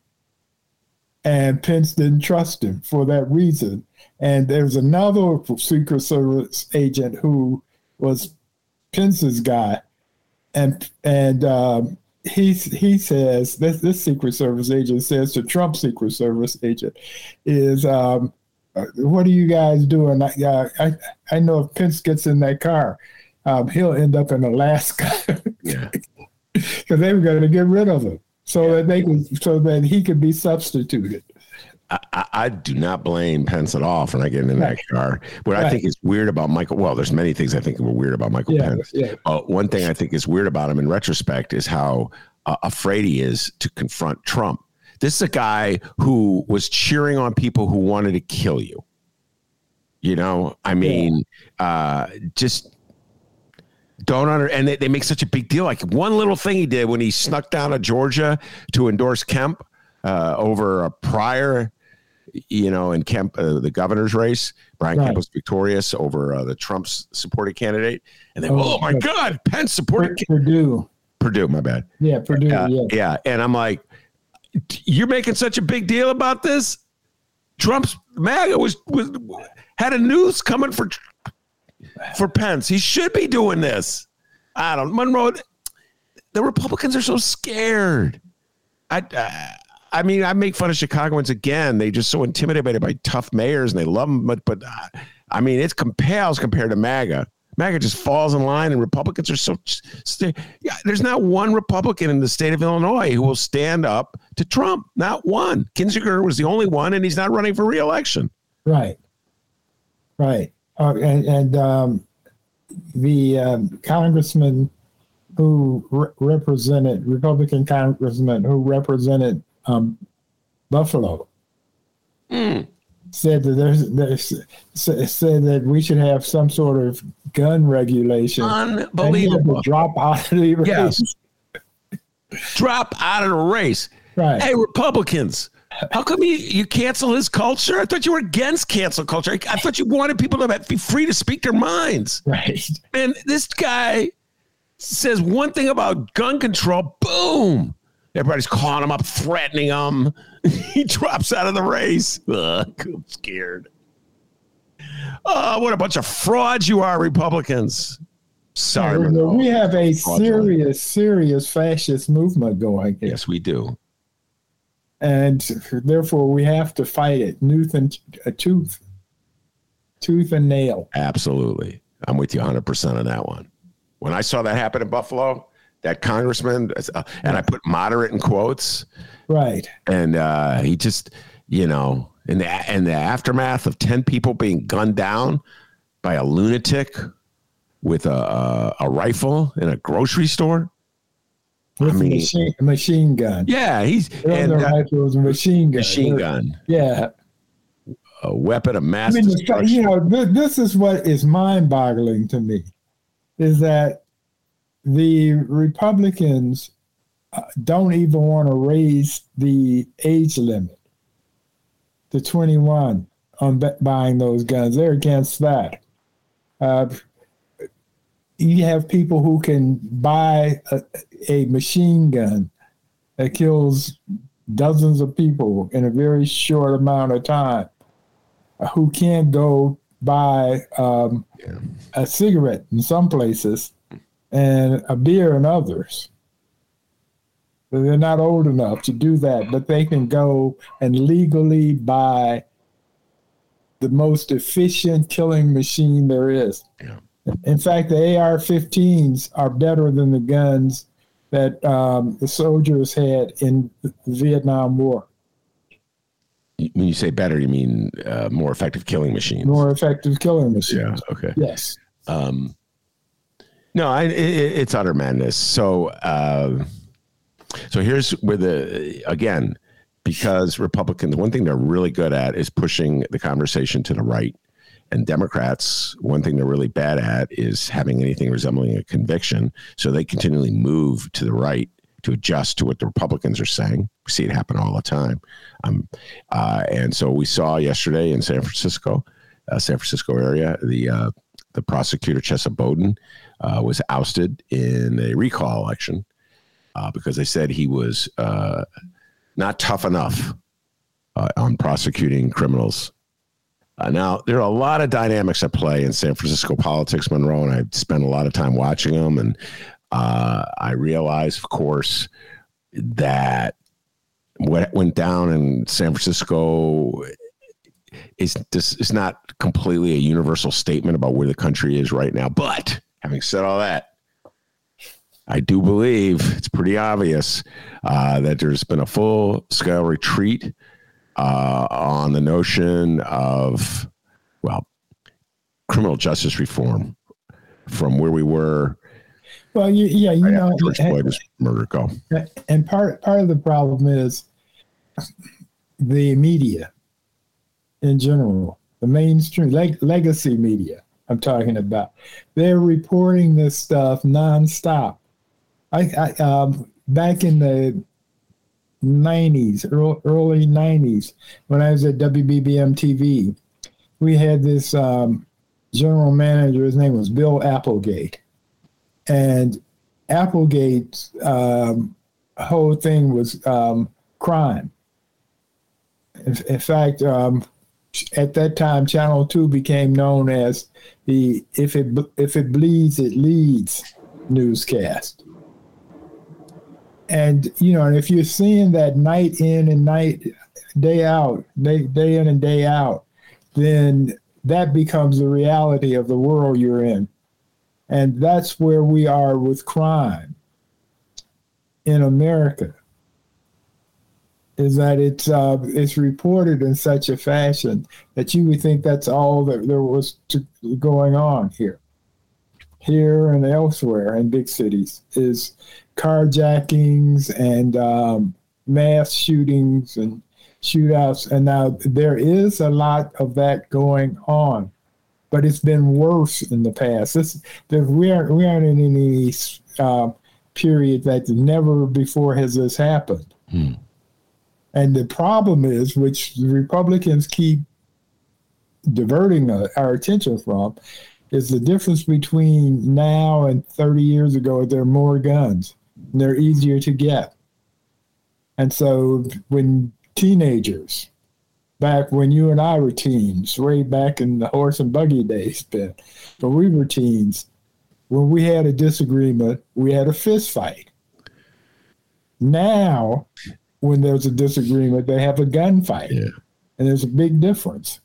And Pence didn't trust him for that reason. And there's another Secret Service agent who was Pence's guy and and um, he he says this this Secret Service agent says to Trump Secret Service agent is um, uh, what are you guys doing? I, uh, I I know if Pence gets in that car, um, he'll end up in Alaska. yeah, because they were going to get rid of him so that they could so that he could be substituted. I, I, do not blame Pence at all for not getting in that car. What right. I think is weird about Michael, well, there's many things I think were weird about Michael yeah, Pence. Yeah. Uh, one thing I think is weird about him in retrospect is how uh, afraid he is to confront Trump. This is a guy who was cheering on people who wanted to kill you. You know, I mean, yeah. uh, just don't under and they, they make such a big deal. Like one little thing he did when he snuck down to Georgia to endorse Kemp uh, over a prior you know, in Kemp, uh, the governor's race, Brian right. Kemp was victorious over uh, the Trump's supported candidate. And then, oh, oh my God, Pence supported Perdue. Perdue, my bad. Yeah, Perdue. Uh, yeah. yeah. And I'm like, you're making such a big deal about this. Trump's MAGA was was had a news coming for for Pence. He should be doing this. I don't Monroe. The Republicans are so scared. I, I I mean, I make fun of Chicagoans again. They just so intimidated by tough mayors and they love them. But, but uh, I mean, it's compels compared to MAGA. MAGA just falls in line, and Republicans are so. St- yeah, there's not one Republican in the state of Illinois who will stand up to Trump. Not one. Kinzinger was the only one, and he's not running for reelection. Right. Right. Uh, and and um, the um, congressman who re- represented Republican congressman who represented um, Buffalo said that there's, there's said that we should have some sort of gun regulation. And he had to Unbelievable. drop out of the race. Yes. Drop out of the race. Right. Hey, Republicans, how come you, you cancel his culture? I thought you were against cancel culture. I, I thought you wanted people to be free to speak their minds. Right. And this guy says one thing about gun control, boom. Everybody's calling him up, threatening him. he drops out of the race. Ugh, I'm scared. Oh, what a bunch of frauds you are, Republicans. Sorry, Monroe. we have a serious, serious fascist movement going here. Yes, we do. And therefore we have to fight it tooth and a tooth, tooth and nail. Absolutely. I'm with you 100% on that one. When I saw that happen in Buffalo, that congressman, uh, and I put moderate in quotes, Right. and uh, he just, you know, in the, in the aftermath of 10 people being gunned down by a lunatic with a, a, a rifle in a grocery store. With I mean- a machine, a machine gun. Yeah, he's and uh, rifle, was a machine gun. machine gun, Yeah. a weapon of mass I mean, destruction. you know, th- this is what is mind-boggling to me, is that the Republicans uh, don't even want to raise the age limit to 21 on bu- buying those guns. They're against that. Uh, you have people who can buy a, a machine gun that kills dozens of people in a very short amount of time uh, who can't go buy um, Yeah. a cigarette in some places and a beer in others. They're not old enough to do that, but they can go and legally buy the most efficient killing machine there is. Yeah. In fact, the AR 15s are better than the guns that um, the soldiers had in the Vietnam War. when you say better, you mean uh, more effective killing machines. More effective killing machines. yeah. Okay. Yes. Um, no, I, it, it's utter madness. So, uh, so here's where the again, because Republicans, one thing they're really good at is pushing the conversation to the right, and Democrats, one thing they're really bad at is having anything resembling a conviction. So they continually move to the right to adjust to what the Republicans are saying. We see it happen all the time. Um, uh, and so we saw yesterday in San Francisco, uh, San Francisco area, the uh, the prosecutor Chesa Boudin uh, was ousted in a recall election uh, because they said he was uh, not tough enough on prosecuting criminals. Uh, now there are a lot of dynamics at play in San Francisco politics, Monroe, and I've spent a lot of time watching them, and uh, I realize, of course, that what went down in San Francisco is this is not completely a universal statement about where the country is right now. But having said all that, I do believe it's pretty obvious uh, that there's been a full scale retreat uh, on the notion of, well, criminal justice reform from where we were Well, you, yeah, you right know, George and- Floyd was murdered. Go. and part part of the problem is the media in general, the mainstream leg, legacy media. I'm talking about. They're reporting this stuff nonstop. I, I um, back in the 90s, early, early 90s, when I was at WBBM TV, we had this um, general manager. His name was Bill Applegate, and Applegate's um, whole thing was um, crime. In, in fact, um, at that time, Channel Two became known as the "If it if it bleeds, it leads" newscast. And you know, if you're seeing that night in and night day out, day day in and day out, then that becomes the reality of the world you're in. And that's where we are with crime in America. Is that it's uh, it's reported in such a fashion that you would think that's all that there was to, going on here, here and elsewhere in big cities is carjackings and um, mass shootings and shootouts. And now there is a lot of that going on, but it's been worse in the past. This, we aren't we aren't in any uh, period that never before has this happened. Hmm. And the problem is, which the Republicans keep diverting our attention from, is the difference between now and 30 years ago. There are more guns, and they're easier to get. And so when teenagers, back when you and I were teens, way back in the horse and buggy days, Ben, when we were teens, when we had a disagreement, we had a fist fight. Now, when there's a disagreement, they have a gunfight. Yeah. And there's a big difference.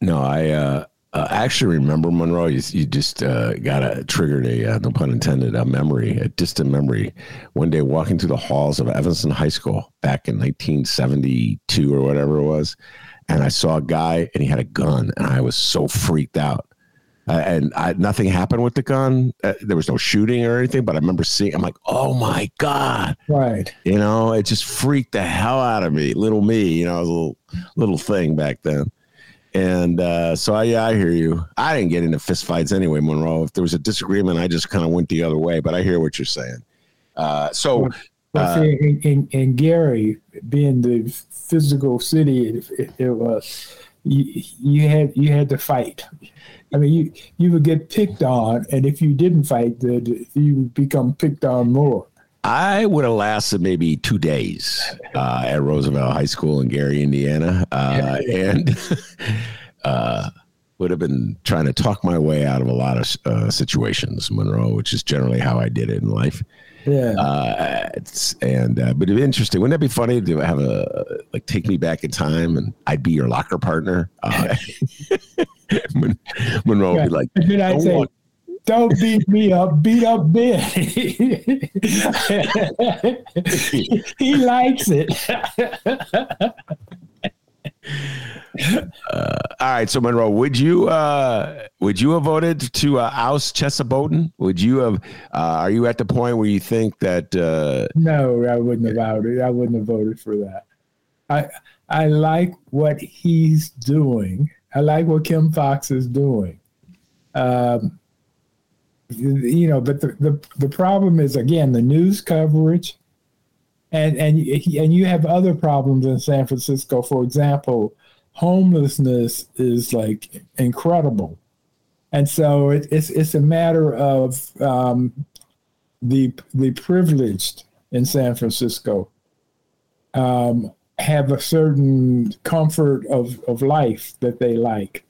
No, I uh, uh, actually remember Monroe. You, you just uh, got a triggered a uh, no pun intended a memory, a distant memory. One day walking through the halls of Evanston High School back in 1972 or whatever it was, and I saw a guy and he had a gun, and I was so freaked out. Uh, and I, nothing happened with the gun. Uh, there was no shooting or anything, but I remember seeing. I'm like, oh my god! Right. You know, it just freaked the hell out of me. Little me, you know, a little little thing back then. And uh, so, I, yeah, I hear you. I didn't get into fistfights anyway, Monroe. If there was a disagreement, I just kind of went the other way. But I hear what you're saying. Uh, so, well, see, in, in, in, Gary, being the physical city, it, it, it was you, you, had you had to fight. I mean, you you would get picked on, and if you didn't fight, the, you would become picked on more. I would have lasted maybe two days uh, at Roosevelt High School in Gary, Indiana, uh, and uh, would have been trying to talk my way out of a lot of uh, situations, Monroe, which is generally how I did it in life. Yeah. Uh, and uh, but it'd be interesting. Wouldn't that be funny to have a like take me back in time and I'd be your locker partner? Monroe would be like, say, walk, don't beat me up. Beat up Ben. he likes it. Uh, all right, so Monroe, would you uh, would you have voted to uh, oust Chesa Boudin? Would you have? Uh, are you at the point where you think that? Uh, no, I wouldn't have voted. I wouldn't have voted for that. I I like what he's doing. I like what Kim Foxx is doing. Um, you know, but the, the, the problem is again the news coverage, and and and you have other problems in San Francisco. For example, homelessness is like incredible, and so it, it's it's a matter of um, the the privileged in San Francisco um, have a certain comfort of of life that they like,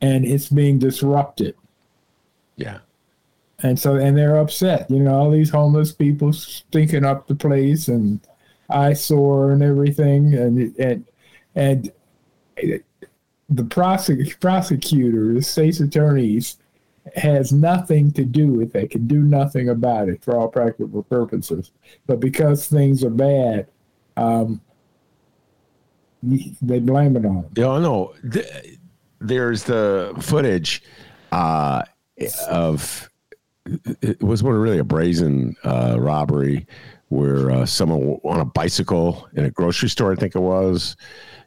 and it's being disrupted. Yeah and so and they're upset. You know, all these homeless people stinking up the place and eyesore and everything, and and and the prosec- prosecutor, the state's attorneys, has nothing to do with it. Can do nothing about it for all practical purposes. But because things are bad, um, they blame it on them. Yeah, no. There's the footage uh, of it was what really a brazen uh, robbery where uh, someone on a bicycle in a grocery store, I think it was,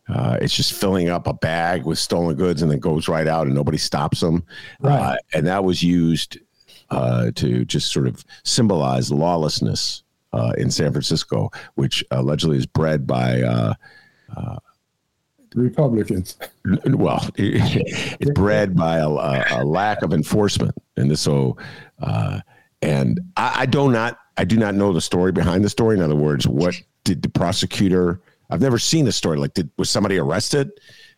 uh, it's just filling up a bag with stolen goods and then goes right out and nobody stops them. Right. Uh, and that was used uh, to just sort of symbolize lawlessness uh, in San Francisco, which allegedly is bred by Republicans. Well, it's bred by a, a, lack of enforcement, and so, uh, and I, I do not I do not know the story behind the story. In other words, what did the prosecutor? I've never seen the story. Like, did was somebody arrested?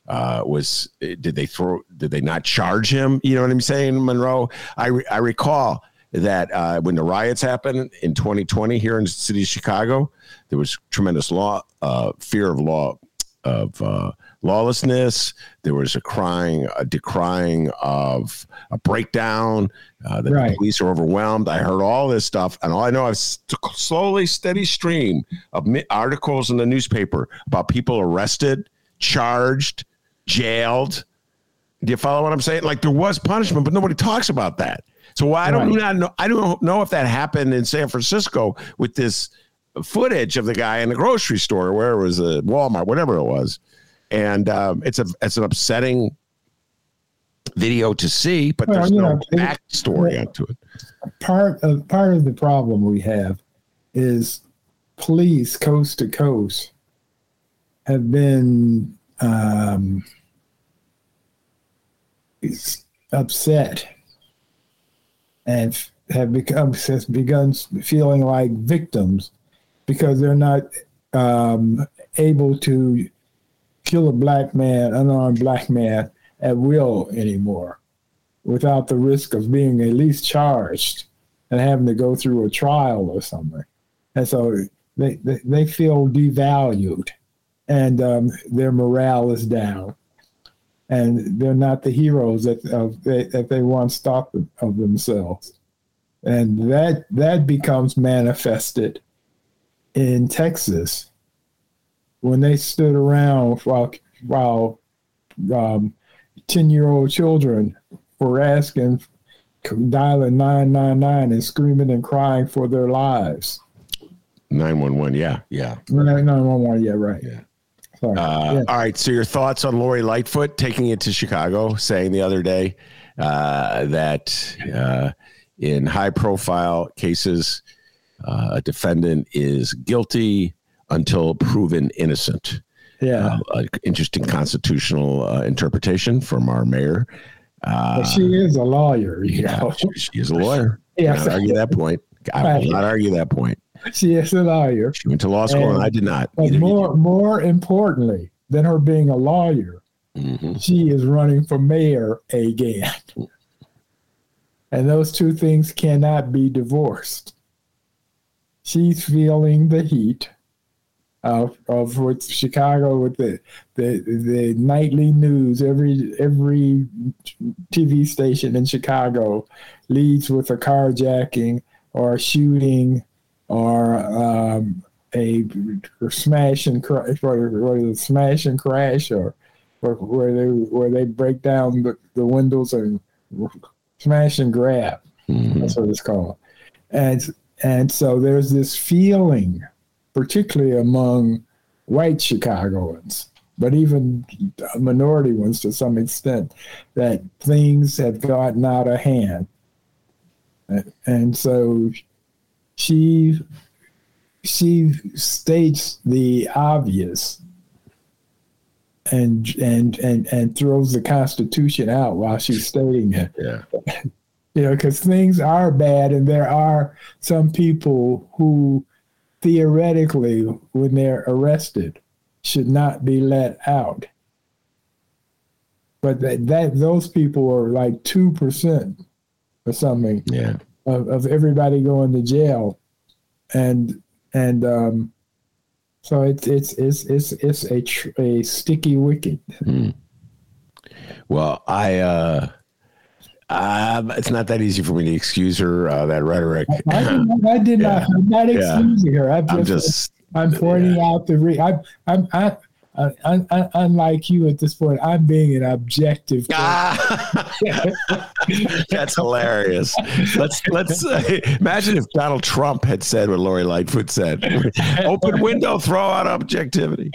Uh, was did they throw? Did they not charge him? You know what I'm saying, Monroe? I I recall that uh, when the riots happened in 2020 here in the city of Chicago, there was tremendous law, uh, fear of law, of uh, lawlessness. There was a crying, a decrying of a breakdown. Uh, that right. the police are overwhelmed. I heard all this stuff, and all I know is slowly, steady stream of articles in the newspaper about people arrested, charged, jailed. Do you follow what I'm saying? Like there was punishment, but nobody talks about that. So I don't right. know. I don't know if that happened in San Francisco with this footage of the guy in the grocery store, where it was a Walmart, whatever it was, and um, it's a it's an upsetting video to see, but well, there's no know, backstory onto it. Part of part of the problem we have is police coast to coast have been um, upset and have become has begun feeling like victims because they're not um, able to kill a black man, unarmed black man at will anymore without the risk of being at least charged and having to go through a trial or something. And so they, they, they feel devalued and um, their morale is down. And they're not the heroes that, of, that they once thought of themselves. And that, that becomes manifested in Texas when they stood around while, while um, 10 year old children were asking, dialing 999 and screaming and crying for their lives. 911, yeah, yeah. 911, yeah, right. Yeah. Sorry. Uh, yeah. All right. So, your thoughts on Lori Lightfoot taking it to Chicago, saying the other day uh, that uh, in high profile cases, uh, a defendant is guilty until proven innocent. Yeah, uh, interesting constitutional uh, interpretation from our mayor. Uh, she is a lawyer, you yeah, know. She, she is a lawyer. yeah, not argue that point. I will not argue that point. She is a lawyer. She went to law school, and, and I did not. But more, more importantly than her being a lawyer, mm-hmm. she is running for mayor again. And those two things cannot be divorced. She's feeling the heat of of with Chicago with the, the the nightly news. Every every TV station in Chicago leads with a carjacking or a shooting or um, a smash and crash, or, a smash and crash, or, or where they where they break down the, the windows and smash and grab. Mm-hmm. That's what it's called. And and so there's this feeling particularly among white Chicagoans, but even minority ones to some extent, that things have gotten out of hand. And so she she states the obvious and and and and throws the Constitution out while she's stating it. Yeah. you know, because things are bad, and there are some people who theoretically, when they're arrested, should not be let out. But that, that those people are like two percent or something yeah. of, of everybody going to jail, and and um, so it's it's it's it's it's a tr- a sticky wicket. Mm. Well, I uh, um, it's not that easy for me to excuse her uh, that rhetoric. I, did, I did yeah. not. I'm not excusing yeah. her. I'm just, I'm, just, I'm pointing yeah. out the. Re- I'm, I'm, I, uh, unlike you at this point, I'm being an objective. Ah, that's hilarious. Let's let's uh, imagine if Donald Trump had said what Lori Lightfoot said: "Open window, throw out objectivity."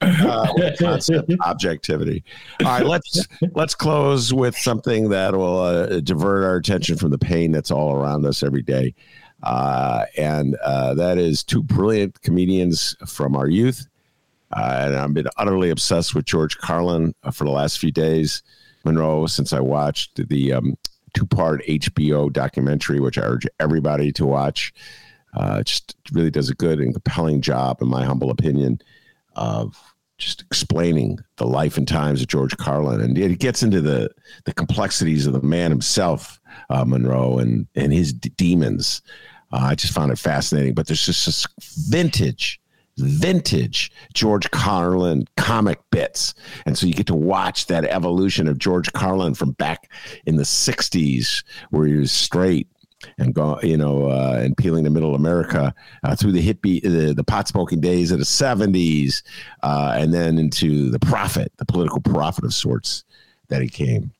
Uh, concept objectivity. All right, let's let's close with something that will uh, divert our attention from the pain that's all around us every day, uh, and uh, that is two brilliant comedians from our youth. Uh, and I've been utterly obsessed with George Carlin for the last few days. Monroe, since I watched the um, two part HBO documentary, which I urge everybody to watch. Uh, just really does a good and compelling job, in my humble opinion, of just explaining the life and times of George Carlin, and it gets into the the complexities of the man himself, uh, Monroe, and and his d- demons. Uh, I just found it fascinating. But there's just this vintage, vintage George Carlin comic bits, and so you get to watch that evolution of George Carlin from back in the '60s, where he was straight and go, you know, uh, and peeling the middle America uh, through the hippie, the, the pot smoking days of the 70s, uh, and then into the prophet, the political prophet of sorts that he came.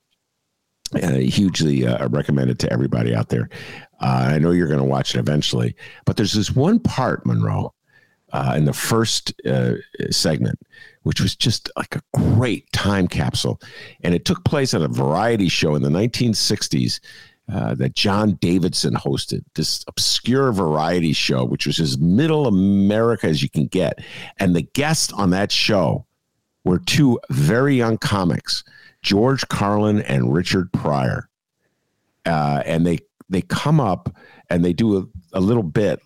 And hugely uh, recommended to everybody out there. Uh, I know you're going to watch it eventually, but there's this one part, Monroe, uh, in the first segment, which was just like a great time capsule. And it took place at a variety show in the 1960s uh, that John Davidson hosted, this obscure variety show, which was as middle America as you can get. And the guests on that show were two very young comics, George Carlin and Richard Pryor. Uh, and they they come up and they do a, a little bit,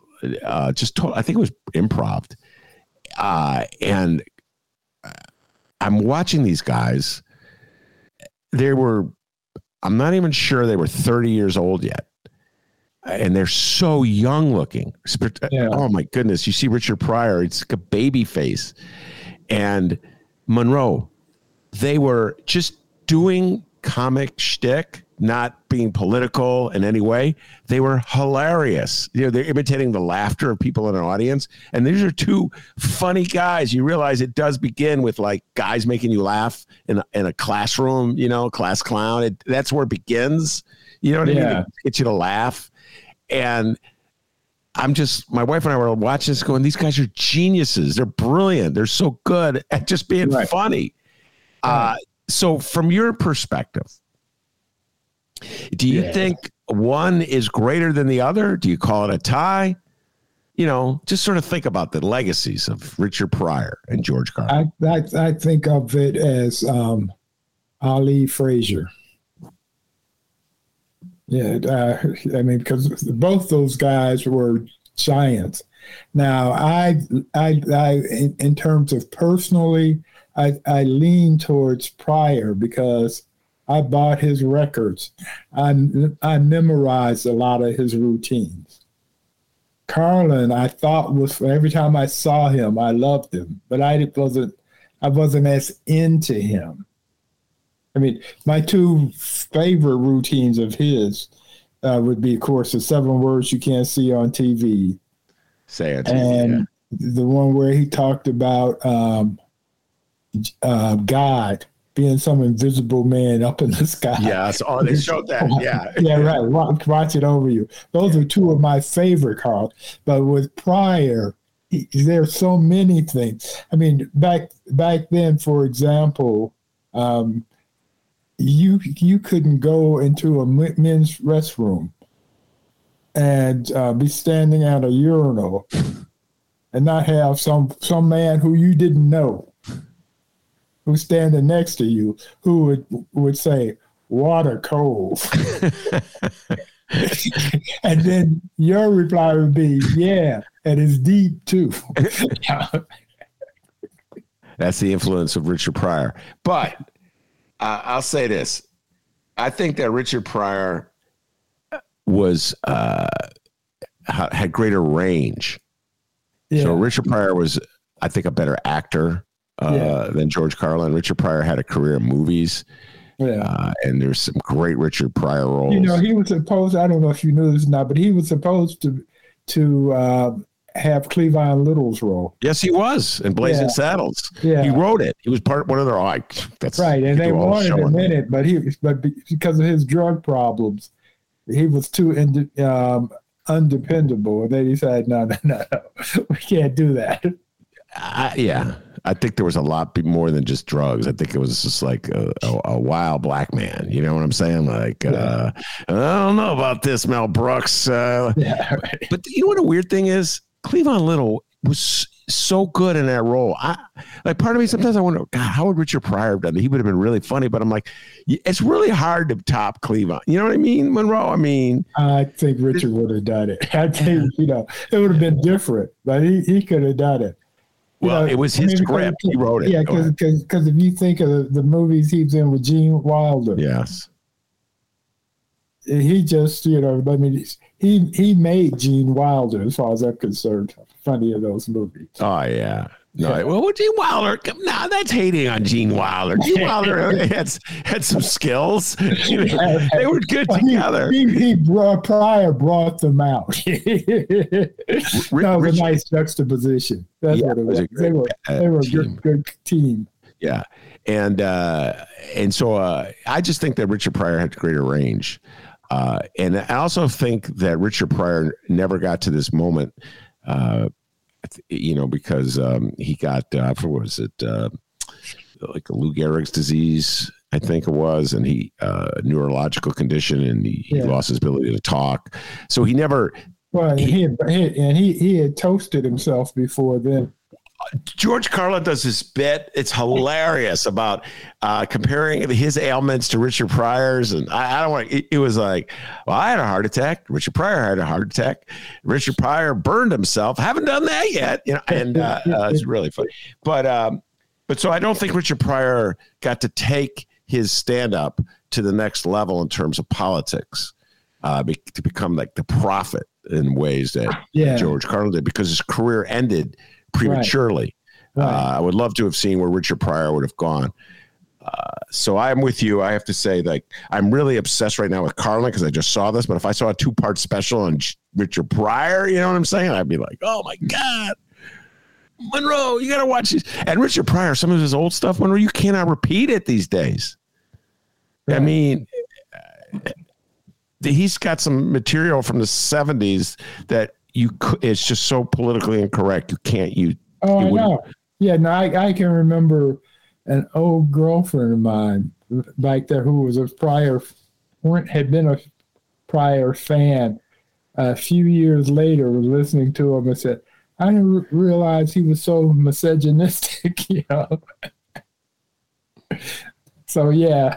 uh, just I think it was improv. Uh, and I'm watching these guys. They were I'm not even sure they were 30 years old yet. And they're so young looking. Yeah. Oh my goodness. You see Richard Pryor, it's like a baby face. And Monroe, they were just doing comic shtick not being political in any way. They were hilarious. You know, they're imitating the laughter of people in an audience. And these are two funny guys. You realize it does begin with like guys making you laugh in a, in a classroom, you know, class clown. It, that's where it begins. You know what yeah. I mean? Get you to laugh. And I'm just, my wife and I were watching this going, these guys are geniuses. They're brilliant. They're so good at just being right. funny. Uh, so, from your perspective, do you yeah. think one is greater than the other? Do you call it a tie? You know, just sort of think about the legacies of Richard Pryor and George Carlin. I, I, I think of it as um, Ali Frazier. Yeah, uh, I mean, because both those guys were giants. Now, I, I, I, in, in terms of personally, I, I lean towards Pryor because I bought his records. I, I memorized a lot of his routines. Carlin, I thought was every time I saw him, I loved him, but I wasn't I wasn't as into him. I mean, my two favorite routines of his uh, would be, of course, the seven words you can't see on TV. Say it. And yeah. the one where he talked about um, uh, God being some invisible man up in the sky. Yeah, oh, they showed that. Yeah, yeah, right. Watch, watch, it over you. Those are two of my favorite Carl. But with Pryor, there's so many things. I mean, back back then, for example, um, you you couldn't go into a men's restroom and uh, be standing at a urinal and not have some some man who you didn't know who's standing next to you who would would say water cold and then your reply would be yeah and it's deep too. That's the influence of richard pryor. But uh, i'll say this. I think that richard pryor was uh, had greater range. Yeah. so richard pryor was i think a better actor uh, yeah. than George Carlin. Richard Pryor had a career in movies. Yeah. Uh, and there's some great Richard Pryor roles. You know, he was supposed, I don't know if you knew this or not, but he was supposed to to uh, have Cleavon Little's role. Yes, he was in Blazing yeah. Saddles. Yeah. He wrote it. He was part one of their like that's right. And they wanted him in it, but he but because of his drug problems, he was too ind- um, undependable. They decided, no, no, no, no, we can't do that. Uh, yeah. I think there was a lot more than just drugs. I think it was just like a, a, a wild black man. You know what I'm saying? Like, yeah. uh, I don't know about this, Mel Brooks. Uh, yeah, right. But you know what a weird thing is? Cleavon Little was so good in that role. I like part of me sometimes I wonder, God, how would Richard Pryor have done it? He would have been really funny, but I'm like, it's really hard to top Cleavon. You know what I mean, Monroe? I mean, I think Richard would have done it. I think you know it would have been different, but he, he could have done it. Well, know, it was his I mean, script. He wrote it. Yeah, because if you think of the, the movies he was in with Gene Wilder, yes, he just you know I mean he he made Gene Wilder as far as I'm concerned. Funny of those movies. Oh yeah. No, yeah. well, Gene Wilder. No, that's hating on Gene Wilder. Gene Wilder had had some skills. they were good together. He, he, he brought, Pryor brought them out. that was a nice juxtaposition. That's yeah, what it was. was they were they were a good, good team. Yeah, and uh, and so uh, I just think that Richard Pryor had greater range. Uh, and I also think that Richard Pryor never got to this moment, uh, you know, because um, he got, uh, what was it, uh, like a Lou Gehrig's disease, I think it was, and he, uh, neurological condition, and he, he lost his ability to talk. So he never. Well, he, he, had, and he, he had toasted himself before then. George Carlin does this bit. It's hilarious about uh, comparing his ailments to Richard Pryor's, and I, I don't want. It, it, was like, well, I had a heart attack. Richard Pryor had a heart attack. Richard Pryor burned himself. Haven't done that yet, you know. And uh, uh, it's really funny. But um, but so I don't think Richard Pryor got to take his stand up to the next level in terms of politics, uh, be, to become like the prophet in ways that yeah. George Carlin did because his career ended prematurely. Right. Right. Uh, I would love to have seen where Richard Pryor would have gone. Uh, so I'm with you. I have to say, like, I'm really obsessed right now with Carlin because I just saw this. But if I saw a two part special on Richard Pryor, you know what I'm saying? I'd be like, oh my God. Monroe, you got to watch this. And Richard Pryor, some of his old stuff, Monroe, you cannot repeat it these days. I mean, he's got some material from the 70s that you it's just so politically incorrect. You can't you. Oh, you I know. Yeah, no, I, I can remember an old girlfriend of mine back there who was a Pryor had been a Pryor fan. A few years later, was listening to him and said, "I didn't realize he was so misogynistic." you know. so yeah,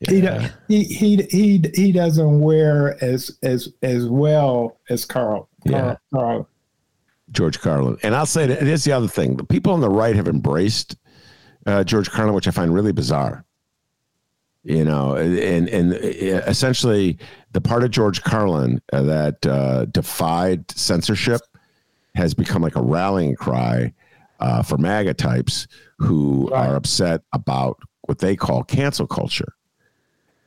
yeah. He, he he he doesn't wear as as as well as Carl. Yeah. Carl. George Carlin. And I'll say that here's the other thing: the people on the right have embraced uh, George Carlin, which I find really bizarre. You know, and and essentially the part of George Carlin uh, that uh, defied censorship has become like a rallying cry uh, for MAGA types who right. are upset about what they call cancel culture.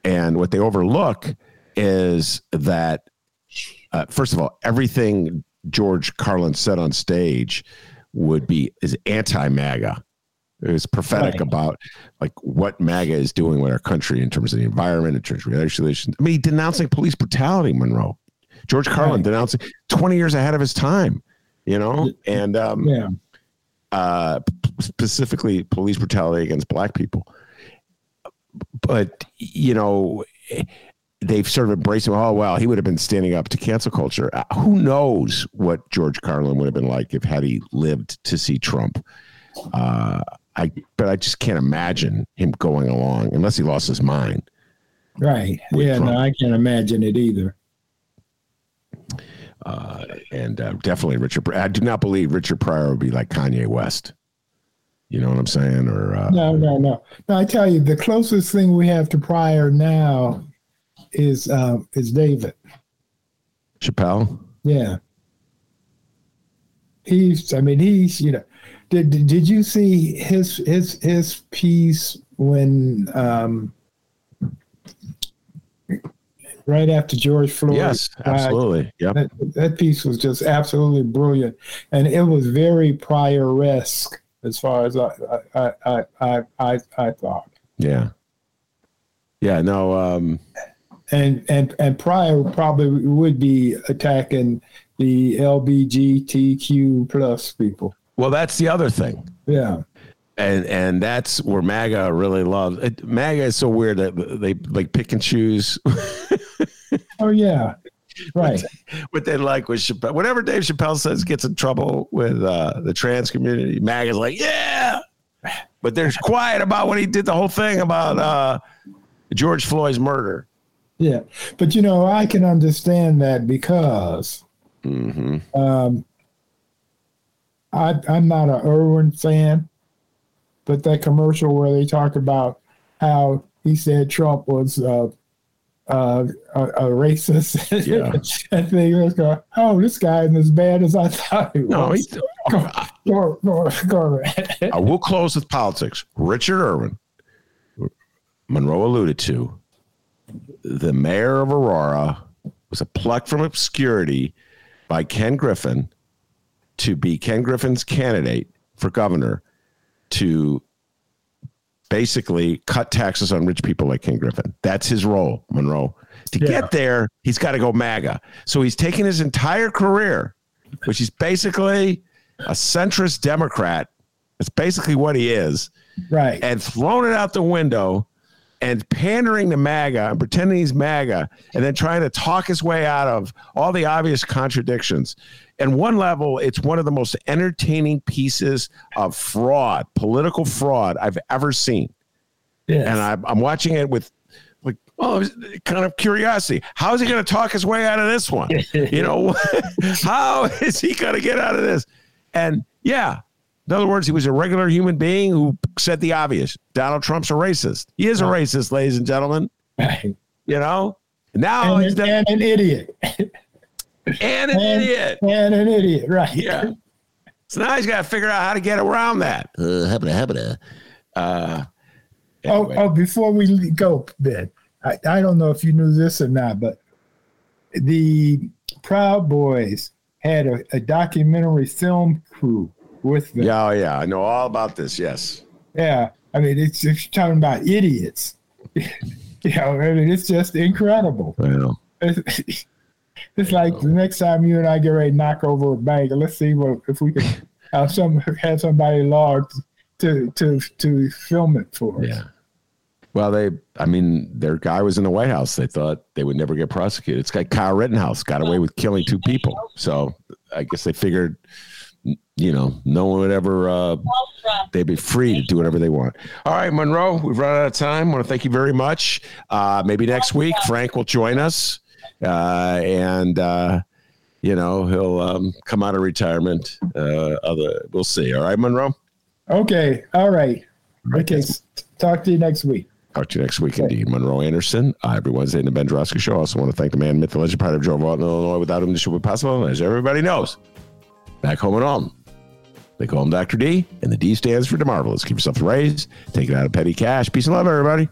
And what they overlook is that, uh, first of all, everything George Carlin said on stage would be is anti MAGA. It was prophetic right. about like what MAGA is doing with our country in terms of the environment, in terms of relations. I mean, denouncing police brutality, Monroe. George Carlin right. denouncing 20 years ahead of his time, you know, and um, yeah. uh, specifically police brutality against black people but you know they've sort of embraced him. Oh well, he would have been standing up to cancel culture. Uh, who knows what George Carlin would have been like if had he lived to see Trump? Uh, I but I just can't imagine him going along unless he lost his mind. Right. Yeah. Trump. No, I can't imagine it either. Uh, and uh, definitely Richard. I do not believe Richard Pryor would be like Kanye West. You know what I'm saying? Or uh, no, no, no. No, I tell you, the closest thing we have to Pryor now is um, is David Chappelle. Yeah, he's. I mean, he's. You know, did did you see his his his piece when um, right after George Floyd? Yes, absolutely. Yeah, that, that piece was just absolutely brilliant, and it was very Pryor-esque as far as I I I I I, I thought. Yeah. Yeah. No. Um, and and and Pryor probably would be attacking the LBGTQ plus people. Well, that's the other thing. Yeah. And and that's where MAGA really loves it. MAGA is so weird that they like pick and choose. oh yeah. right. What they like was Chappelle. Whenever Dave Chappelle says gets in trouble with uh, the trans community, Mag is like, yeah. But they're quiet about when he did the whole thing about uh, George Floyd's murder. Yeah, but you know I can understand that because hmm um, I, I'm not a Irvin fan, but that commercial where they talk about how he said Trump was uh, uh, a, a racist, Yeah. and they was going, "Oh, this guy isn't as bad as I thought he was." No, he's, go, go, go, go. I will close with politics. Richard Irvin, Monroe alluded to, the mayor of Aurora was a pluck from obscurity by Ken Griffin to be Ken Griffin's candidate for governor to basically cut taxes on rich people like Ken Griffin. That's his role, Monroe. To Yeah. get there, he's got to go MAGA. So he's taken his entire career, which is basically a centrist Democrat. That's basically what he is right. and thrown it out the window and pandering to MAGA and pretending he's MAGA and then trying to talk his way out of all the obvious contradictions. And one level, it's one of the most entertaining pieces of fraud, political fraud I've ever seen. Yes. And I, I'm watching it with like, oh, kind of curiosity. How is he going to talk his way out of this one? You know, how is he going to get out of this? And yeah, in other words, he was a regular human being who said the obvious. Donald Trump's a racist. He is a racist, ladies and gentlemen. Right. You know, now and, he's the, an idiot. and an and, idiot. And an idiot, right. Yeah. So now he's got to figure out how to get around that. Uh, habita, habita. Uh, Oh, anyway. oh, before we go, Ben, I, I don't know if you knew this or not, but the Proud Boys had a, a documentary film crew with them. yeah, oh, yeah, I know all about this. Yes. Yeah. I mean, it's, it's talking about idiots. you know, I mean, it's just incredible. Well, It's, like the next time you and I get ready to knock over a bank, let's see what if we can have some have somebody logged to to to film it for us. Yeah. Well, they, I mean, their guy was in the White House. They thought they would never get prosecuted. It's like Kyle Rittenhouse got away with killing two people. So I guess they figured, you know, no one would ever, uh, they'd be free to do whatever they want. All right, Monroe, we've run out of time. I want to thank you very much. Uh, maybe next week, Frank will join us. Uh, and, uh, you know, he'll um, come out of retirement. Uh, other, we'll see. All right, Monroe? Okay. All right. Okay. Talk to you next week. Talk to you next week, indeed. Monroe Anderson, uh, every Wednesday in the Ben Joravsky Show. I also want to thank the man, myth, the legend, part of Joe Walton, Illinois. Without him, this show would be possible. As everybody knows, back home at home, they call him Dr. D, and the D stands for DeMarvelous. Keep yourself raised, take it out of petty cash. Peace and love, everybody.